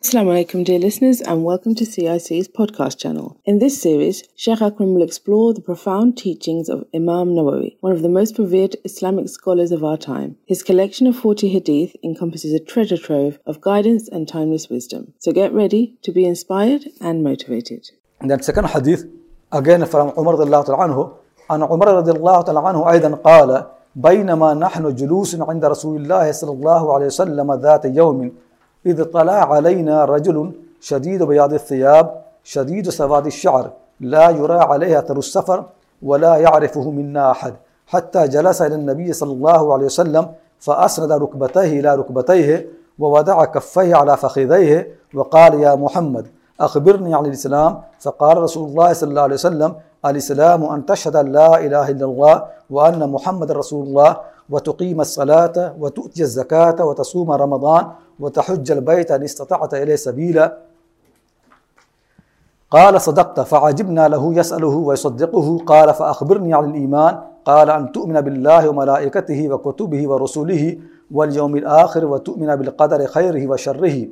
Assalamu alaikum, dear listeners, and welcome to CIC's podcast channel. In this series, Sheikh Akram will explore the profound teachings of Imam Nawawi, one of the most revered Islamic scholars of our time. His collection of 40 hadith encompasses a treasure trove of guidance and timeless wisdom. So get ready to be inspired and motivated. And then second hadith, again from Umar radiallahu ta'ala anhu, and Umar radiallahu ta'ala anhu أيضا قال بينما نحن جلوس عند رسول الله صلى الله عليه وسلم ذات يوم إذ طلع علينا رجل شديد بياض الثياب شديد سواد الشعر لا يرى عليه أثر السفر ولا يعرفه منا أحد. حتى جلس إلى النبي صلى الله عليه وسلم فأسند ركبتيه إلى ركبتيه ووضع كفيه على فخذيه وقال يا محمد أخبرني عن الإسلام. فقال رسول الله صلى الله عليه وسلم الإسلام أن تشهد لا إله إلا الله وأن محمد رسول الله وتقيم الصلاة وتؤتي الزكاة وتصوم رمضان وتحج البيت إن استطعت إليه سبيلا. قال صدقت فعجبنا له يسأله ويصدقه. قال فأخبرني عن الإيمان. قال أن تؤمن بالله وملائكته وكتبه ورسله واليوم الآخر وتؤمن بالقدر خيره وشره.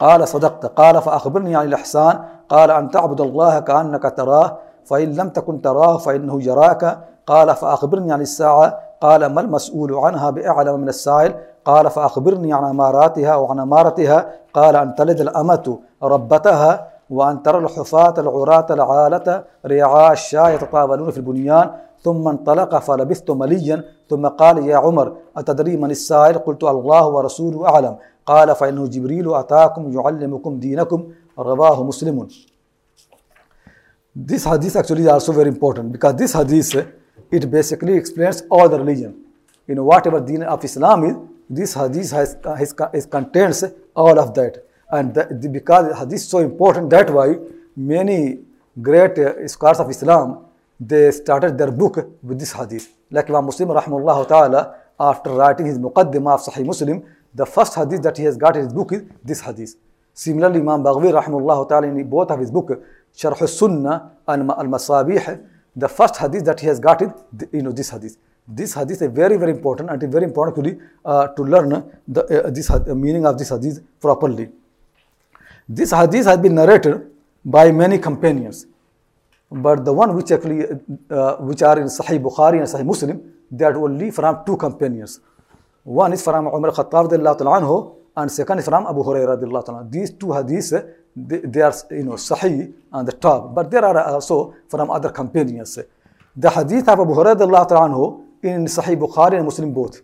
قال صدقت. قال فأخبرني عن الإحسان. قال أن تعبد الله كأنك تراه فإن لم تكن تراه فإنه يراك. قال فأخبرني عن الساعة. قال ما المسؤول عنها بأعلم من السائل؟ قال فأخبرني عن أماراتها وعن أمارتها. قال أن تلد الأمة ربتها وأن ترى الحفاة العراة العالة رعاء الشاة يتطاولون في البنيان. ثم انطلق فلبثت مليا. ثم قال يا عمر أتدري من السائل؟ قلت الله ورسوله أعلم. قال فإنه جبريل أتاكم يعلمكم دينكم. رواه مسلم. This hadith actually is also very important because this hadith it basically explains all the religion. You know, whatever deen of Islam is, this hadith has, has, has contains all of that. And the, because hadith is so important, that why many great uh, scholars of Islam, they started their book with this hadith. Like Imam Muslim rahmullah ta'ala, after writing his Muqaddimah of Sahih Muslim, the first hadith that he has got in his book is this hadith. Similarly, Imam Baghvi rahmullah ta'ala in both of his book, Sharh al-Sunnah and al-Masabih, the first hadith that he has got is you know this hadith. This hadith is very very important and very important to, uh, to learn the uh, this meaning of this hadith properly. This hadith has been narrated by many companions, but the one which actually uh, which are in Sahih Bukhari and Sahih Muslim, they are only from two companions. One is from Umar Khattab anhu, and second from Abu Hurairah. These two hadiths they, they, are you know Sahih on the top, but there are also from other companions. The hadith of Abu Hurairah in Sahih Bukhari and Muslim both.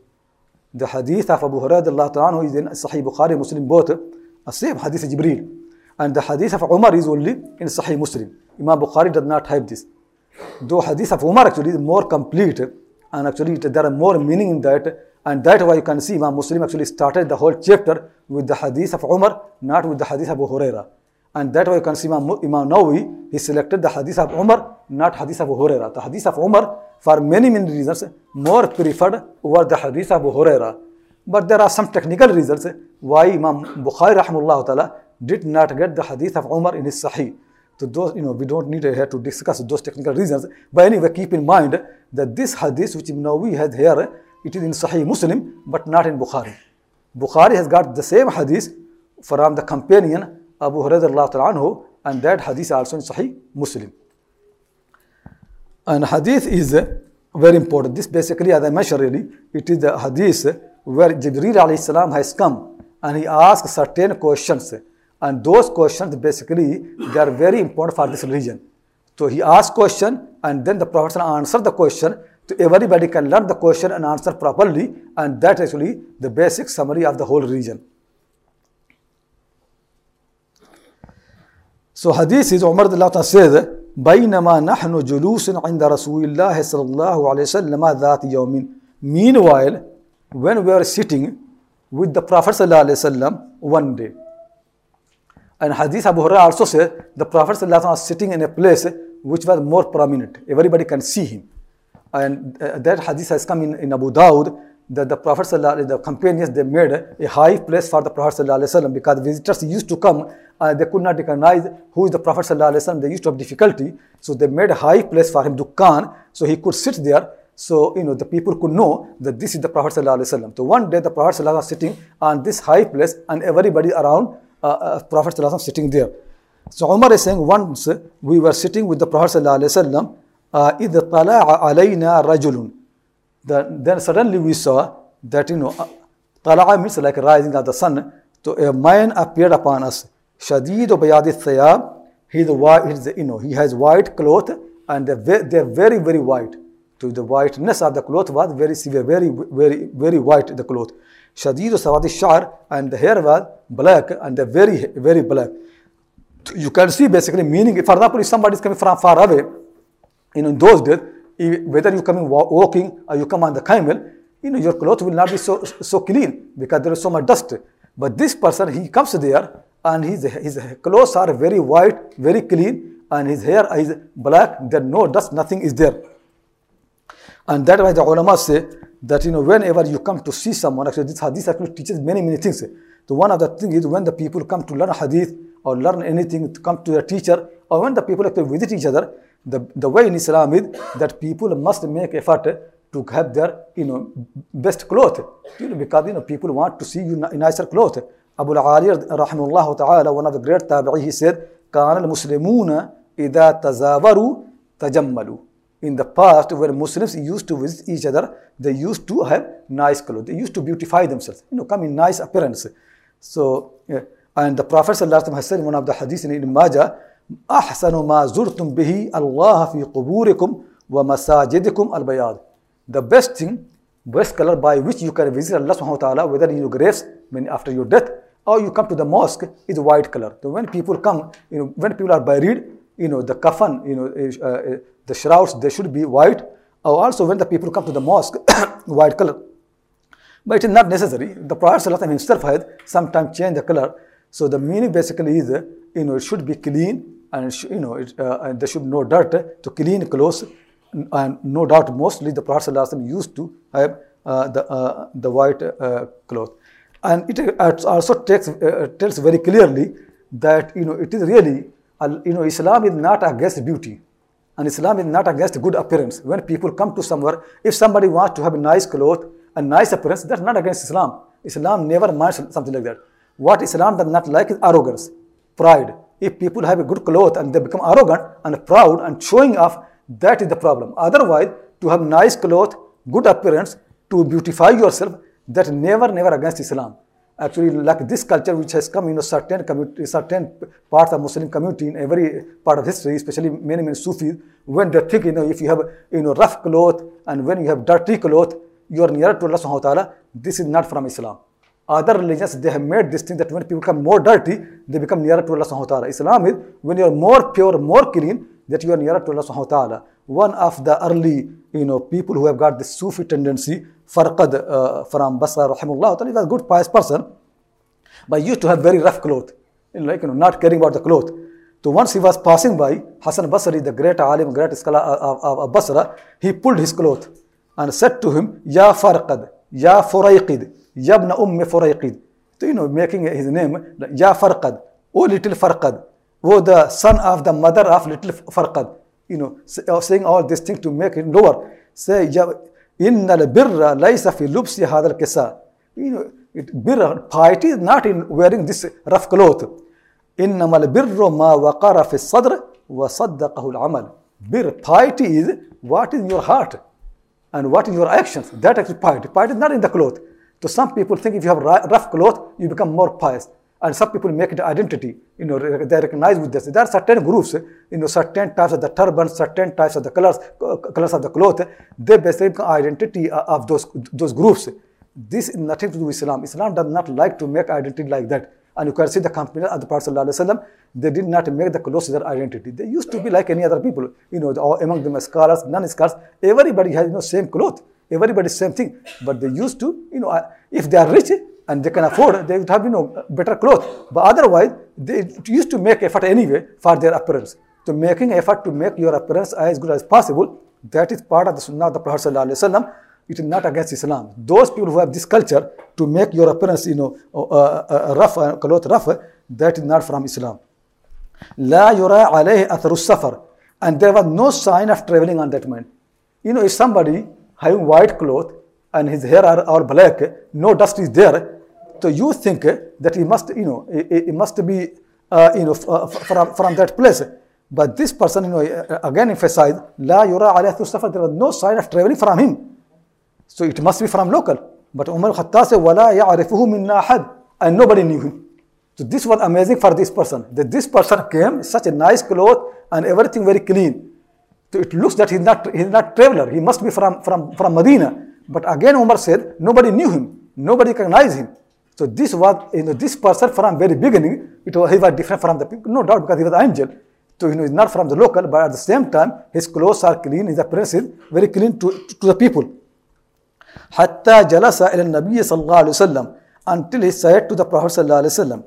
The hadith of Abu Hurairah is in Sahih Bukhari and Muslim both. The same hadith of Jibreel. And the hadith of Umar is only in Sahih Muslim. Imam Bukhari does not have this. Though hadith of Umar actually is more complete and actually there are more meaning in that and that why you can see Imam Muslim actually started the whole chapter with the hadith of Umar, not with the hadith of Abu Hurairah. And that way you can see Imam, Imam Nawawi, he selected the hadith of Umar, not hadith of Abu Hurairah. The hadith of Umar, for many, many reasons, more preferred over the hadith of Abu Hurairah. But there are some technical reasons why Imam Bukhari rahmullah ta'ala did not get the hadith of Umar in his Sahih. So those, you know, we don't need here to discuss those technical reasons. But anyway, keep in mind that this hadith which Imam Nawawi had here, it is in Sahih Muslim, but not in Bukhari. Bukhari has got the same hadith from the companion Abu Hurairah anhu, and that hadith also in Sahih Muslim. And hadith is very important. This basically, as I mentioned, really, it is the hadith where Jibreel alayhi salam has come and he asks certain questions. And those questions basically they are very important for this religion. So he asks question and then the Prophet answers the question. So everybody can learn the question and answer properly, and that is actually the basic summary of the whole religion. So hadith is Umar says, بينما نحن جلوس عند رسول الله صلى الله عليه وسلم ذات يوم. Meanwhile, when we are sitting with the Prophet صلى الله عليه وسلم one day. And hadith Abu Hurairah also says the Prophet صلى الله عليه وسلم was sitting in a place which was more prominent. Everybody can see him. And uh, that hadith has come in, in Abu Dawud that the Prophet the companions they made a high place for the Prophet because visitors used to come uh, they could not recognize who is the Prophet they used to have difficulty. So they made a high place for him Dukkan so he could sit there. So you know the people could know that this is the Prophet so one day the Prophet was sitting on this high place and everybody around uh, uh, Prophet sitting there. So Umar is saying once we were sitting with the Prophet إِذْ طَلَعَ عَلَيْنَا رَجُلٌ then, then suddenly we saw that you know uh, طلع means like rising of the sun so a man appeared upon us شديد بياض الثياب he the white he's you know he has white cloth and they're very, they're very very white to the whiteness of the cloth was very severe very very very white the cloth شديد سواد الشعر and the hair was black and they're very very black you can see basically meaning for example if somebody is coming from far away you know in those days whether you come in walking or you come on the camel you know your clothes will not be so so clean because there is so much dust but this person he comes there and his his clothes are very white very clean and his hair is black there no dust nothing is there and that why the ulama say that you know whenever you come to see someone, actually this hadith actually teaches many many things. So one of the things is when the people come to learn hadith or learn anything come to a teacher or when the people actually visit each other, the, the way in Islam is that people must make effort to have their you know best clothes. You know, because you know people want to see you in nicer clothes. Abu al-Ali rahimahullah ta'ala, one of the great tabi'i, he said, كان المسلمون إذا تزاوروا تجملوا in the past when Muslims used to visit each other, they used to have nice clothes. They used to beautify themselves, you know, come in nice appearance. So, yeah. and the Prophet ﷺ has said in one of the hadiths in Ibn Majah, أحسن ما زرتم به الله في قبوركم ومساجدكم البياض. The best thing, best color by which you can visit Allah subhanahu wa ta'ala, whether in your graves, when after your death, or you come to the mosque, is white color. So when people come, you know, when people are buried, you know, the kafan, you know, uh, uh, the shrouds, they should be white. Or also when the people come to the mosque, white color. But it is not necessary. The Prophet himself had sometimes changed the color. So the meaning basically is, uh, you know, it should be clean and, you know, it, uh, and there should no dirt to clean clothes. And no doubt, mostly the Prophet used to have uh, the, uh, the white uh, cloth. And it uh, also takes, uh, tells very clearly that, you know, it is really, you know, Islam is not against beauty. And Islam is not against good appearance. When people come to somewhere, if somebody wants to have a nice cloth and nice appearance, that's not against Islam. Islam never minds something like that. What Islam does not like is arrogance, pride. If people have a good cloth and they become arrogant and proud and showing off, that is the problem. Otherwise, to have nice cloth, good appearance, to beautify yourself, that never, never against Islam actually like this culture which has come in a certain community, certain parts of Muslim community in every part of history, especially many many Sufis, when they think you know if you have you know rough cloth and when you have dirty cloth, you are nearer to Allah subhanahu wa ta'ala. This is not from Islam. Other religions they have made this thing that when people become more dirty, they become nearer to Allah subhanahu wa ta'ala. Islam is when you are more pure, more clean, that you are nearer to Allah subhanahu wa ta'ala. One of the early you know people who have got this Sufi tendency, Farqad uh, from Basra, rahimullah, he was a good pious person, but used to have very rough clothes, you know, like you know, not caring about the clothes. So once he was passing by, Hassan Basri, the great alim, great scholar of, of, of Basra, he pulled his cloth and said to him, Ya Farqad, Ya Furayqid, Yabna Umm Furayqid. So, you know, making his name, Ya Farqad, O little Farqad, O the son of the mother of little Farqad. You know, saying all these things to make him lower. Say, Inna al-birra laysa fi lubsi hadal kisa. You know, it, birra, piety is not in wearing this rough. إنما البر ما وقر في الصدر وصدقه العمل. Bir, piety is what is in your heart and what is your actions. That is piety. Piety is not in the cloth. So some people think if you have rough cloth, you become more pious. And some people make it identity. You know, they recognize with this. There are certain groups, you know, certain types of the turbans, certain types of the colors, colors of the cloth. They basically become identity uh, of those those groups. This is nothing to do with Islam. Islam does not like to make identity like that. And you can see the company of the Prophet they did not make the clothes their identity. They used to be like any other people, you know, among them scholars, non-scholars, everybody has, you know, same cloth, everybody same thing. But they used to, you know, if they are rich and they can afford, they would have, you know, better clothes. But otherwise, they used to make effort anyway for their appearance. So making effort to make your appearance as good as possible, that is part of the sunnah of the Prophet ﷺ. It is not against Islam. Those people who have this culture to make your appearance, you know, uh, uh, rough, uh, cloth rough, that is not from Islam. لا يرى عليه أثر السفر and there was no sign of traveling on that man. You know, if somebody having white cloth and his hair are all black, no dust is there. So you think that he must, you know, he, must be, uh, you know, uh, from, from that place. But this person, you know, uh, again emphasized, La yura alayhi safar, there was no sign of traveling from him. So it must be from local. But Umar Khattab said, Wala ya'rifuhu minna أحد And nobody knew him. So this was amazing for this person. That this person came, such a nice cloth and everything very clean. So it looks that he's not, he's not traveler. He must be from, from, from Medina. But again Umar said, nobody knew him. Nobody recognized him. So this was, you know, this person from very beginning, it was, he was different from the people. No doubt because he was an angel. So, you know, he's not from the local, but at the same time, his clothes are clean, his appearance is very clean to, to the people. حتى جلس إلى النبي صلى الله عليه وسلم until he said to the Prophet صلى الله عليه وسلم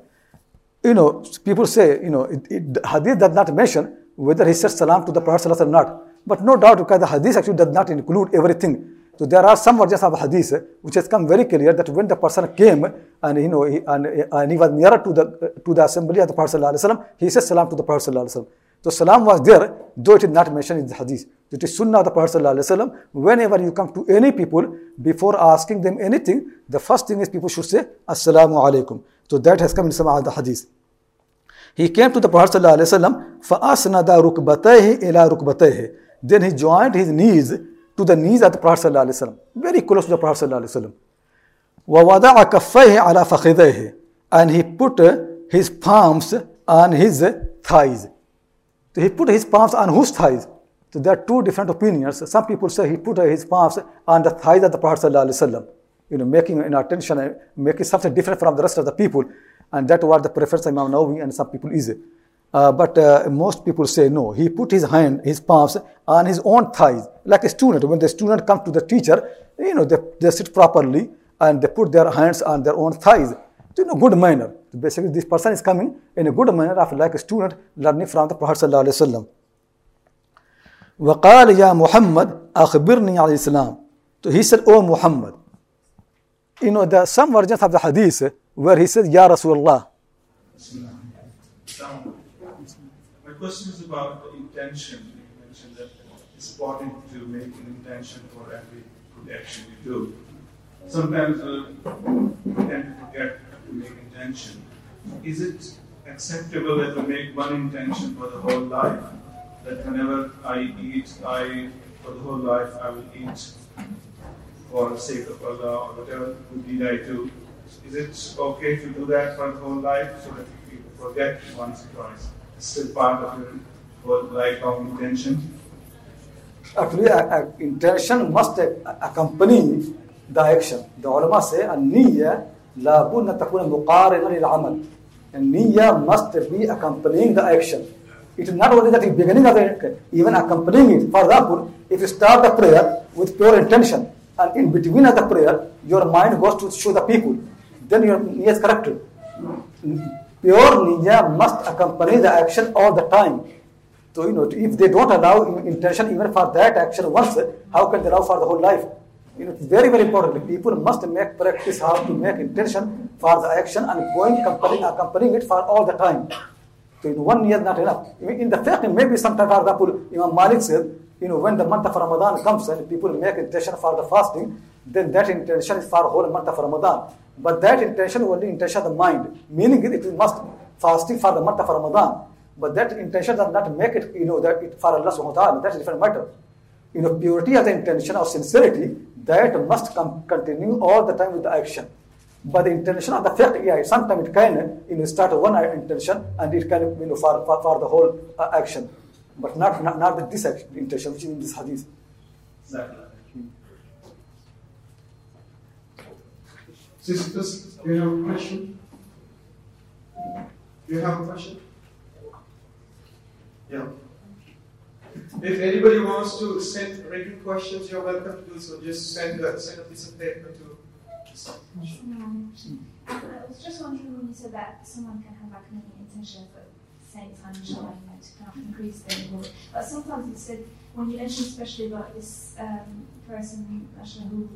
you know, people say, you know, it, it, the hadith does not mention whether he said salam to the Prophet or not. But no doubt because the hadith actually does not include everything. So there are some versions of hadith which has come very clear that when the person came and you know he, and, and he was nearer to the to the assembly of the Prophet he said salam to the Prophet So salam was there though it is not mentioned in the hadith. It is sunnah of the Prophet whenever you come to any people before asking them anything the first thing is people should say assalamu alaikum. So that has come in some of the hadith. He came to the Prophet ﷺ, فَأَسْنَدَ رُكْبَتَيْهِ إِلَى رُكْبَتَيْهِ Then he joined his knees to the knees of the Prophet ﷺ, very close to the Prophet ﷺ. وَوَضَعَ كَفَّيْهِ عَلَى فَخِذَيْهِ And he put his palms on his thighs. So he put his palms on whose thighs? So there are two different opinions. Some people say he put his palms on the thighs of the Prophet ﷺ, you know, making an attention, making something different from the rest of the people and that was the preference of Imam Nawawi and some people is. Uh, but uh, most people say no. He put his hand, his palms on his own thighs, like a student. When the student comes to the teacher, you know, they, they sit properly and they put their hands on their own thighs. So, in a good manner. Basically, this person is coming in a good manner of like a student learning from the Prophet sallallahu alaihi wasallam. وقال يا محمد أخبرني عن الإسلام. So he said, Oh Muhammad. You know, there are some versions of the hadith where he says, Ya Rasulullah. My question is about the intention. You mentioned that it's important to make an intention for every good action you do. Sometimes we tend to forget to make intention. Is it acceptable that we make one intention for the whole life? That whenever I eat, I for the whole life I will eat for the sake of Allah or whatever good deed I do. Is it okay to do that for the whole life so that you forget once or twice? It's still part of your whole lifelong intention. Actually, a, a intention must accompany the action. The ulama say, النية لابد أن تكون مقارنة للعمل. النية must be accompanying the action. It is not only that the beginning of the even accompanying it. For example, if you start the prayer with pure intention, and in between of the prayer, your mind goes to show the people, then your niyyah is corrected. Pure niyyah must accompany the action all the time. So, you know, if they don't allow intention even for that action once, how can they allow for the whole life? You know, it's very, very important. People must make practice how to make intention for the action and going accompanying, accompanying it for all the time. So, you know, one year is not enough. In the fact, maybe sometimes, for example, Imam Malik said, you know, when the month of Ramadan comes and people make intention for the fasting, then that intention is for whole month of Ramadan. But that intention only intention of the mind, meaning it, must fasting for the month of Ramadan. But that intention does not make it, you know, that it for Allah subhanahu wa ta'ala. That's a different matter. You know, purity of the intention or sincerity, that must come, continue all the time with the action. But the intention of the fact, yeah, sometimes it can, you know, start one intention and it can, you know, for, for, for the whole uh, action. But not, not, not this action, intention, which is in this hadith. Exactly. Sisters, do you have a question? Do you have a question? Yeah. If anybody wants to send written questions, you're welcome to do so. Just send send a piece of paper to. I was just wondering when you said that someone can have like many intentions at the same time, you know, to kind of increase their reward. But sometimes it said, when you mentioned especially about this um, person who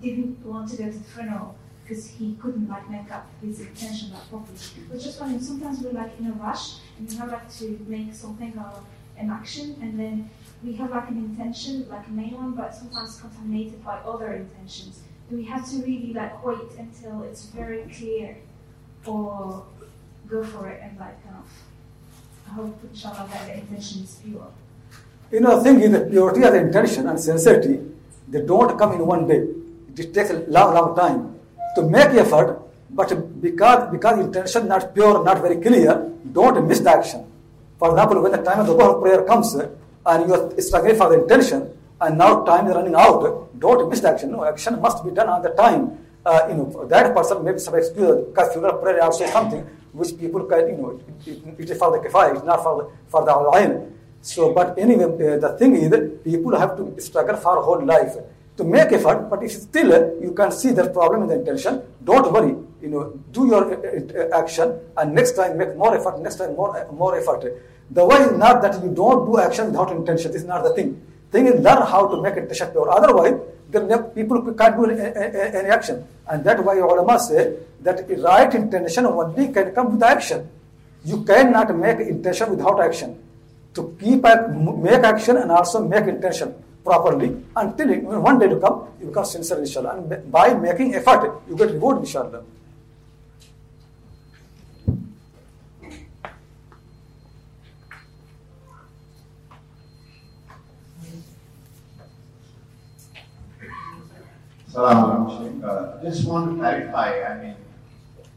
didn't want to go to the funeral because he couldn't like make up his intention like properly. I just wondering, sometimes we're like in a rush and we have like to make something or an action and then we have like an intention, like a main one, but sometimes contaminated by other intentions. do we have to really like wait until it's very clear or go for it and like kind of hope inshallah that the intention is pure. You know, the thing is that purity of the intention and sincerity, they don't come in one day. It takes a long, long time to make effort, but because because intention not pure, not very clear, don't miss the action. For example, when the time of the Dhuhr prayer comes and you are struggling for the intention, and now time is running out, don't miss the action. No, action must be done on the time. Uh, you know, that person maybe some excuse because funeral prayer also something which people can, you know, it, it, is for the kifaya, it's not for the, for the ayn. So, but anyway, uh, the thing is that people have to struggle for whole life to make effort, but if still uh, you can see the problem in the intention, don't worry. You know, do your uh, uh, action, and next time make more effort. Next time more more effort. The way is not that you don't do action without intention. This is not the thing. Thing is learn how to make intention pure. Otherwise, the people can't do any, any action, and that's why ulama say that right intention only can come with action. You cannot make intention without action. To keep make action and also make intention properly until it, one day to come, you become sincere inshallah. And by making effort, you get reward inshallah. Salam uh, Just want to clarify, I mean,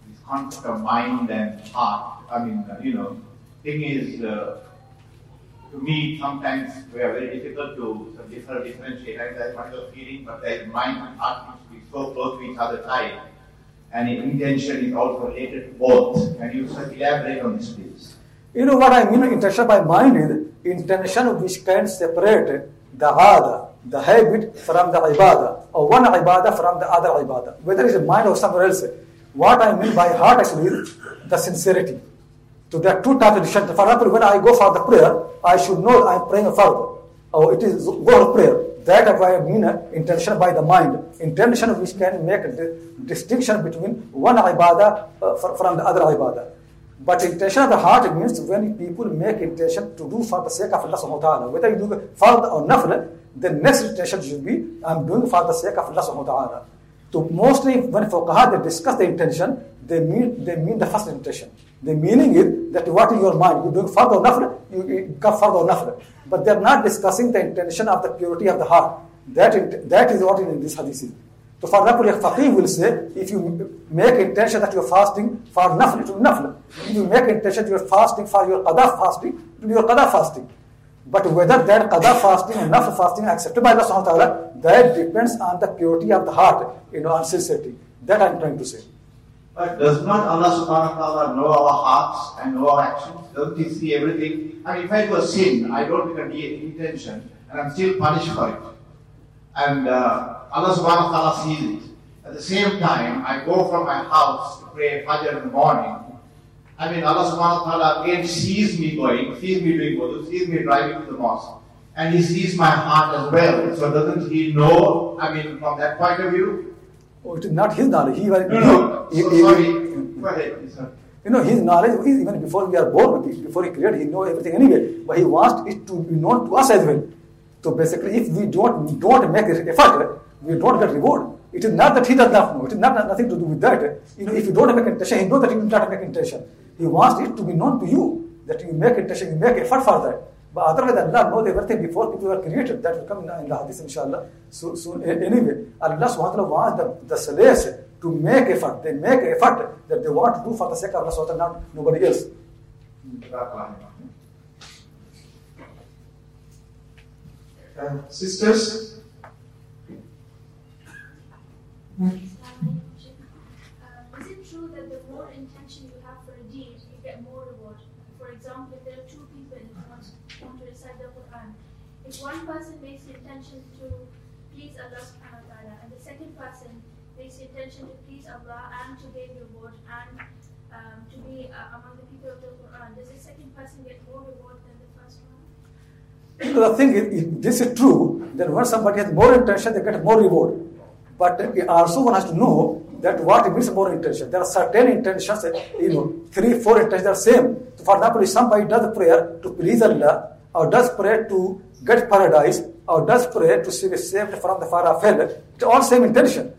this concept of mind and heart. I mean, uh, you know, thing is, uh, to me, sometimes we are very difficult to differ, differentiate. I what you're feeling, but the mind and heart be so close to each other tight. And intention is also related to both. Can you elaborate on this, please? You know what I mean? Intention by mind is intention which can separate the ada, the habit from the ibadah, or one ibadah from the other ibadah, whether it's a mind or somewhere else. What I mean by heart actually is the sincerity. So there are two types of intention. For example, when I go for the prayer, I should know I'm praying further. Or it is Dhuhr prayer. That I mean intention by the mind. Intention which can make the distinction between one ibadah uh, from the other ibadah. But intention of the heart means when people make intention to do for the sake of Allah subhanahu wa ta'ala. Whether you do fard or nafl, the next intention should be I'm doing for the sake of Allah subhanahu wa ta'ala. So mostly when fuqaha they discuss the intention, they mean they mean the first intention. The meaning is that what is your mind? You're doing fard or nafl, you, you come fard or nafl. But they're not discussing the intention of the purity of the heart. That, that is what in this hadith is. So for example, a faqih will say, if you make intention that you're fasting for nafl, it will nafl. If you make intention you're fasting for your qada fasting, it will be your qada fasting. But whether that qada fasting and nafl fasting are accepted by Allah subhanahu that depends on the purity of the heart, you know, on sincerity. That I'm trying to say. But does not Allah subhanahu wa ta'ala know our hearts and know our actions? Doesn't He see everything? Mean, if I do a sin, I don't make an intention, and I'm still punished for it. And uh, Allah subhanahu wa ta'ala sees it. At the same time, I go from my house to pray Fajr in the morning. I mean, Allah subhanahu wa ta'ala again sees me going, sees me doing wudu, sees me driving to the mosque. And He sees my heart as well. So doesn't He know, I mean, from that point of view? Oh, it is not His knowledge. He was, no, no. He, so, he, sorry. Go ahead, sir. You know, his knowledge is even before we are born, with it, before he created, he knows everything anyway. But he wants it to be known to us as well. So basically, if we don't don't make effort, we don't get reward. It is not that he does not know. It is not nothing to do with that. You know, if you don't make intention, he knows that you will not make intention. He wants it to be known to you that you make intention, you make effort for that. But otherwise, Allah knows everything before people were created. That will come in the hadith, inshallah. So, anyway, Allah ta'ala wants the, the slaves to make effort. They make effort that they want to do for the sake of Allah ta'ala, not nobody else. Uh, sisters? Um, is it true that the more intention you have for a deed, you get more reward? For example, if there are two people who want, want to recite the Quran, if one person makes the intention to please Allah subhanahu wa ta'ala, and the second person makes the intention to please Allah and to gain reward and um, to be uh, among the people of the Quran, does the second person get more reward than the first one? The thing is, if this is true, then when somebody has more intention, they get more reward. But also one has to know that what means more intention. There are certain intentions, you know, three, four intentions are same. For example, if somebody does prayer to please Allah, or does prayer to get paradise, or does prayer to be saved from the fire of hell, it's all same intention.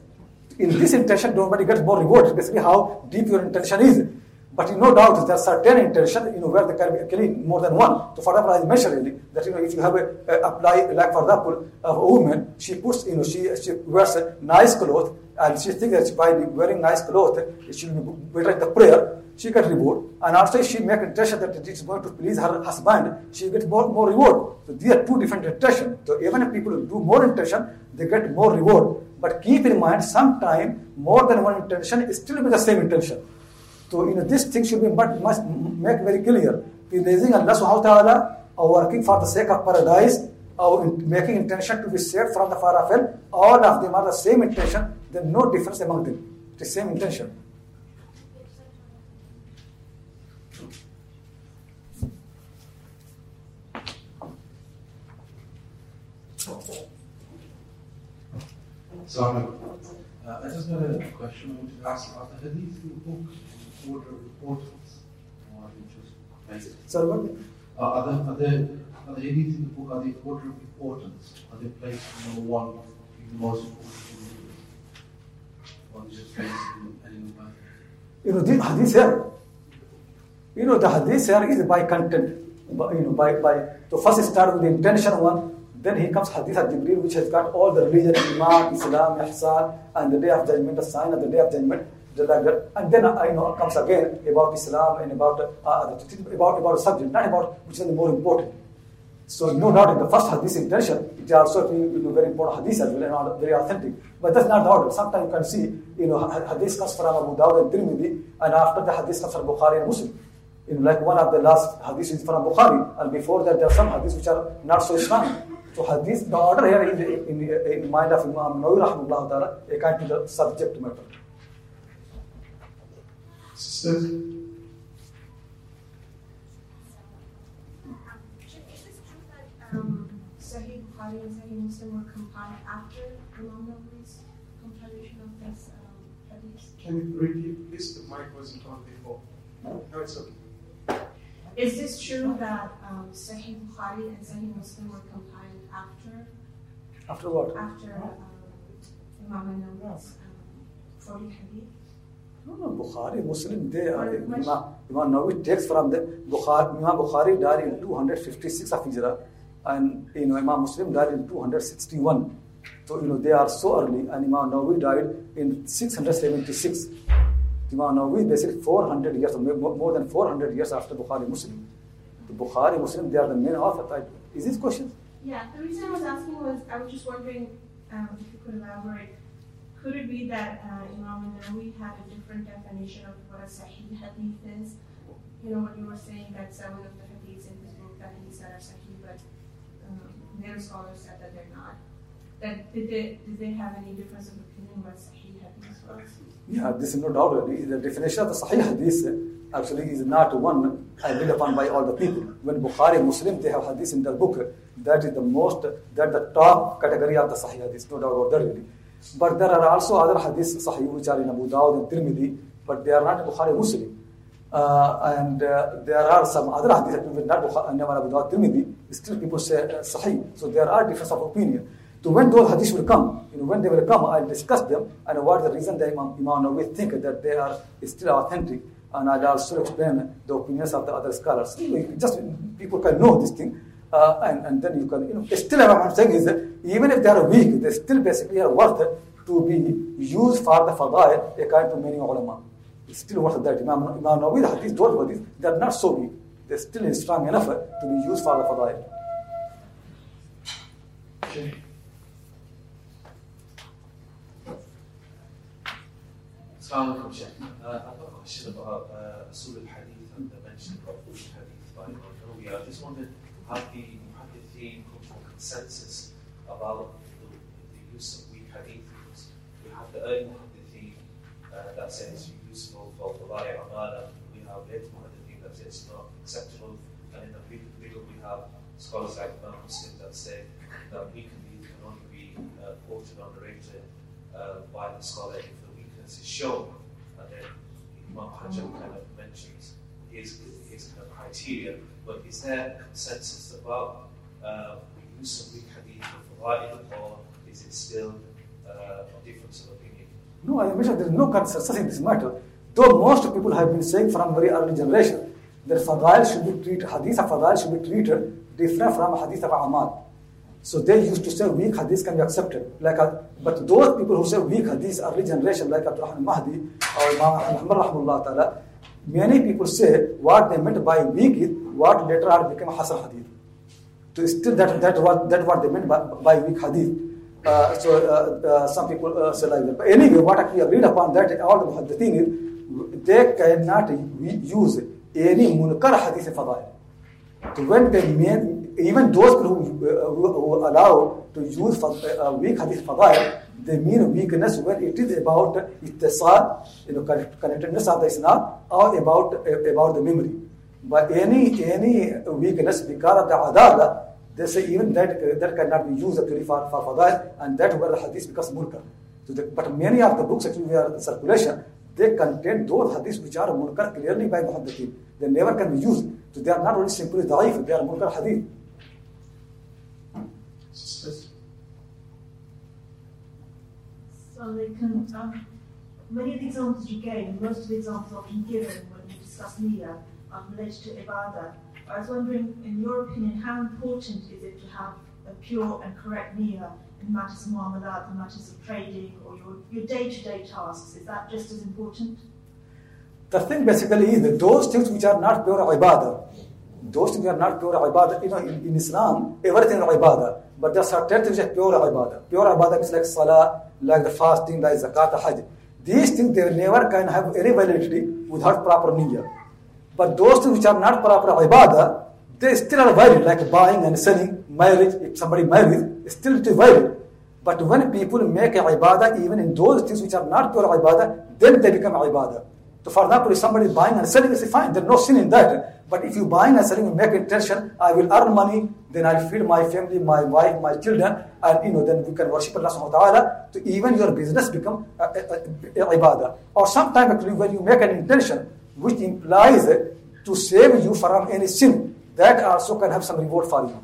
in this intention, nobody gets more reward. Basically how deep your intention is. But you no doubt there's certain intention, you know, where there can be actually more than one. So for example, I mentioned really that you know if you have a, a apply like for example a woman, she puts you know she she wears a nice clothes and she thinks that by wearing nice clothes she will be better the prayer. She gets reward, and also if she make intention that it is going to please her husband, she gets more more reward. So these are two different intentions. So even if people do more intention, they get more reward. But keep in mind, sometimes more than one intention is still be the same intention. So you know this thing should be but must make very clear. Praising Allah subhanahu wa ta'ala or working for the sake of paradise or making intention to be saved from the fire of hell, all of them are the same intention, there's no difference among them. The same intention. Sorry. Uh, I just got a question I wanted to ask. Are the hadith in the book in order of importance? Or just basic? What? Uh, are, the, are, the, are the hadith in the book, are they in order of importance? Are they placed number one, being the most important in the? In any way? You know, the hadith here. You know, the hadith here is by content. By, you know, by, by so first start with the intention one, then he comes hadith of Jibreel, which has got all the religion, Iman, Islam, Ihsan, and the day of judgment, the sign of the day of judgment, like that. And then uh, you know comes again about Islam and about uh, about about a subject, not about which is the more important. So no doubt in the first hadith intention, it is also you know, very important hadith as well and very authentic. But that's not the order. Sometimes you can see, you know, ha- hadith comes from Abu Dawud and Tirmidhi, and after the hadith comes from Bukhari and Muslim. You know, like one of the last hadiths is from Bukhari, and before that there are some hadiths which are not so strong. So hadith, the order here in, in, in mind of Imam Nawawi rahimahullah ta'ala, according to the subject matter Is this true that um, Sahih Bukhari and Sahih Muslim were compiled after Imam Nawawi's compilation of this um, hadith? can you repeat please? The mic wasn't on before. No, it's okay. Is this true that um, Sahih Bukhari and Sahih Muslim were compiled after After what? after um, Imam Nawawi's um, 40 hadith? No, no, Bukhari, Muslim, they are, Imam, Imam Nawawi takes from the Bukhari, Imam Bukhari died in 256 of Hijrah, and you know, Imam Muslim died in 261. So, you know, they are so early, and Imam Nawawi died in 676. Imam Nawawi basically 400 years, or more than 400 years after Bukhari Muslim. The Bukhari Muslim, they are the main author. Is this question? Yeah, the reason I was asking was I was just wondering um, if you could elaborate. Could it be that uh, Imam Nawawi had a different definition of what a Sahih hadith is? You know, when you were saying that seven of the hadiths in his book that he said are Sahih, their scholars said that they're not. That did they did they have any difference of opinion Sahih hadith? Yeah, this is no doubt. The definition of the Sahih Hadith actually is not one agreed upon by all the people. When Bukhari Muslim they have Hadith in their book, that is the most, that the top category of the Sahih Hadith, no doubt about that really. But there are also other Hadith Sahih which are in Abu Dawud and Tirmidhi, but they are not Bukhari Muslim. Uh, and uh, there are some other hadith that will not Bukhari, never Abu Dawud Tirmidhi, still people say uh, Sahih. So there are differences of opinion. So when those hadiths will come, you know, when they will come, I'll discuss them and what the reason that Imam, Imam Nawawi think that they are still authentic, and I'll also explain the opinions of the other scholars. Just people can know this thing, uh, and, and then you can, you know, still what I'm saying is that even if they are weak, they still basically are worth to be used for the fadail according to many ulama. It's still worth that. Imam, Imam Nawawi, the hadith, those hadiths, they are not so weak. They're still strong enough to be used for the fadail. Assalamu alaikum, Sheikh. Uh, I've got a question about uh, Usul al-Hadith and the mention of Usul al-Hadith by Imam Nawawi. I just wondered how the Muhaddithin come to consensus about the, the use of weak hadith. Because we have the early Muhaddithin uh, that say it's useful for Fadai Amal, and we have late Muhaddithin that say it's not acceptable. And in the middle, we have scholars like Imam Muslim that say that weak hadith can only be uh, quoted or narrated uh, by the scholar if the weakness is shown. And then Imam Hajar kind of mentions his, his kind of criteria. But is there consensus about uh, the use of weak hadith or is it still uh, a difference of opinion? No, I mentioned there is no consensus in this matter. Though most people have been saying from very early generation that fadail should be treated, hadith of fadail should be treated different from hadith of amal. So they used to say weak hadith can be accepted. Like, a, but those people who say weak hadith early generation, like Abdul Mahdi or Imam Ahmad Ta'ala, many people say what they meant by weak is what later on became Hasan hadith. So still that that what that what they meant by, by weak hadith. Uh, so uh, uh, some people uh, say like that. But anyway, what we agreed upon that all the, the thing is they cannot use any munkar hadith fadail. So when they mean, even those who, uh, who, allow to use uh, weak hadith fadail, they mean weakness when it is about ittisal, you know, connectedness of the isnad or about about the memory. But any any weakness because of the adala, they say even that that cannot be used actually for, for fadail, and that where the hadith becomes munkar. So but many of the books actually are in circulation, they contain those hadiths which are munkar clearly by muhaddithin. They never can be used. So they are not only simply da'if, they are munkar hadith. So they can, um, many of the examples you gave, most of the examples often given when you discuss niyyah are related to ibadah. I was wondering, in your opinion, how important is it to have a pure and correct matters of muamalat, in matters of trading, or your, your day-to-day tasks? Is that just as important? The thing basically is that those things which are not pure ibadah, those things are not pure ibadah. You know, in, in Islam, everything is ibadah. But there are certain things which are pure ibadah. Pure ibadah is like salah, like the fasting, like zakat, hajj. These things, they never can have any validity without proper niyyah. But those things which are not proper ibadah, they still are valid, like buying and selling, marriage, if somebody marries, still it is. But when people make a ibadah, even in those things which are not pure ibadah, then they become ibadah. So for example, if somebody is buying and selling, it's fine, there's no sin in that. But if you buying and selling, you make intention, I will earn money, then I'll feed my family, my wife, my children, and you know, then we can worship Allah subhanahu wa ta'ala. So even your business become uh, ibadah. Or sometimes actually when you make an intention, which implies to save you from any sin, that also can have some reward for you.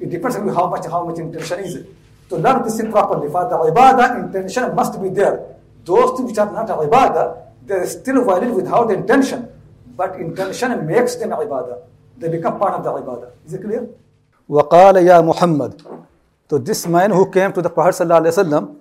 It depends on how much how much intention is it. To learn this thing properly, for the ibadah, intention must be there. Those things which are not ibadah, they're still valid without intention. But intention makes them ibadah. They become part of the ibadah. Is it clear? وقال يا محمد So this man who came to the Prophet ﷺ,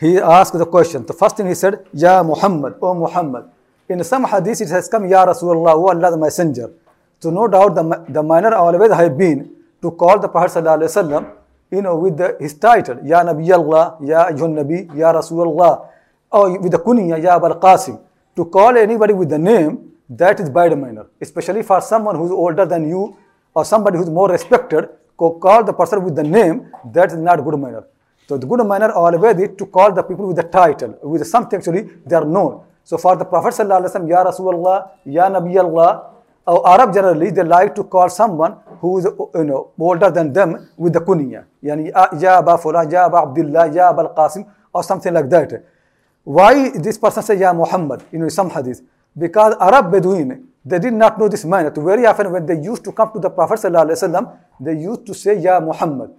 he asked the question. The first thing he said, Ya Muhammad, O Muhammad. In some hadith it has come, Ya Rasulullah, O Allah the Messenger. So no doubt the, the manner always have been to call the Prophet ﷺ, you know, with the, his title, Ya Nabi Allah, Ya Ayyuhan Nabi, Ya Rasulullah, or with the kunya, Ya Abul Qasim. To call anybody with the name, that is bad manner. Especially for someone who is older than you or somebody who is more respected, call the person with the name, that is not good manner. So the good manner always is to call the people with the title, with something actually they are known. So for the Prophet ﷺ, Ya Rasulullah, Ya Nabi Allah, or Arab generally, they like to call someone who is you know, older than them with the kunya. Yani, ah, Ya Aba Fulan, Ya Aba Abdullah, Ya Aba Al-Qasim, or something like that. Why this person say Ya Muhammad, you know, some hadith? Because Arab Bedouin, they did not know this manner. Very often when they used to come to the Prophet ﷺ, they used to say Ya Muhammad.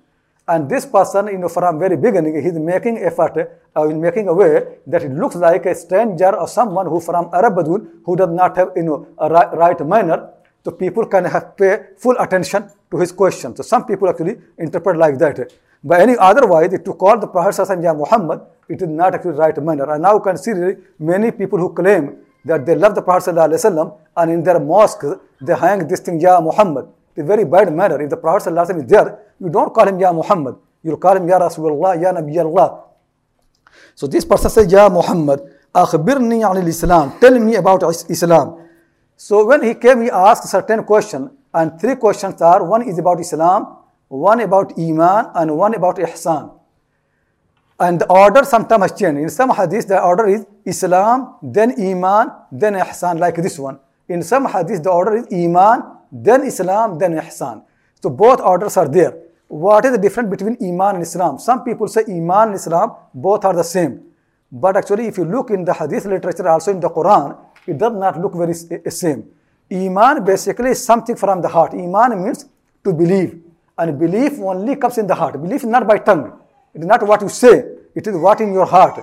And this person, you know, from very beginning, he's making effort, uh, making a way that it looks like a stranger or someone who from Arab Badun who does not have, you know, a right, manner. So people can have pay full attention to his question. So some people actually interpret like that. But any otherwise, to call the Prophet Sallallahu Muhammad, it is not actually right manner. And now you can see many people who claim that they love the Prophet Sallallahu and in their mosque they hang this thing Ya Muhammad. It's very bad manner. If the Prophet is there, you don't call him Ya Muhammad. You call him Ya Rasulullah, Ya Nabi Allah. So this person says, Ya Muhammad, akhbirni anil Islam. Tell me about Islam. So when he came, he asked certain question, and three questions are: one is about Islam, one about Iman, and one about Ihsan. And the order sometimes has changed. In some hadith, the order is Islam, then Iman, then Ihsan, like this one. In some hadith, the order is Iman, then Islam, then Ihsan. So both orders are there. What is the difference between Iman and Islam? Some people say Iman and Islam, both are the same. But actually, if you look in the hadith literature, also in the Quran, it does not look very eh, same. Iman basically is something from the heart. Iman means to believe. And belief only comes in the heart. Belief is not by tongue. It is not what you say. It is what in your heart.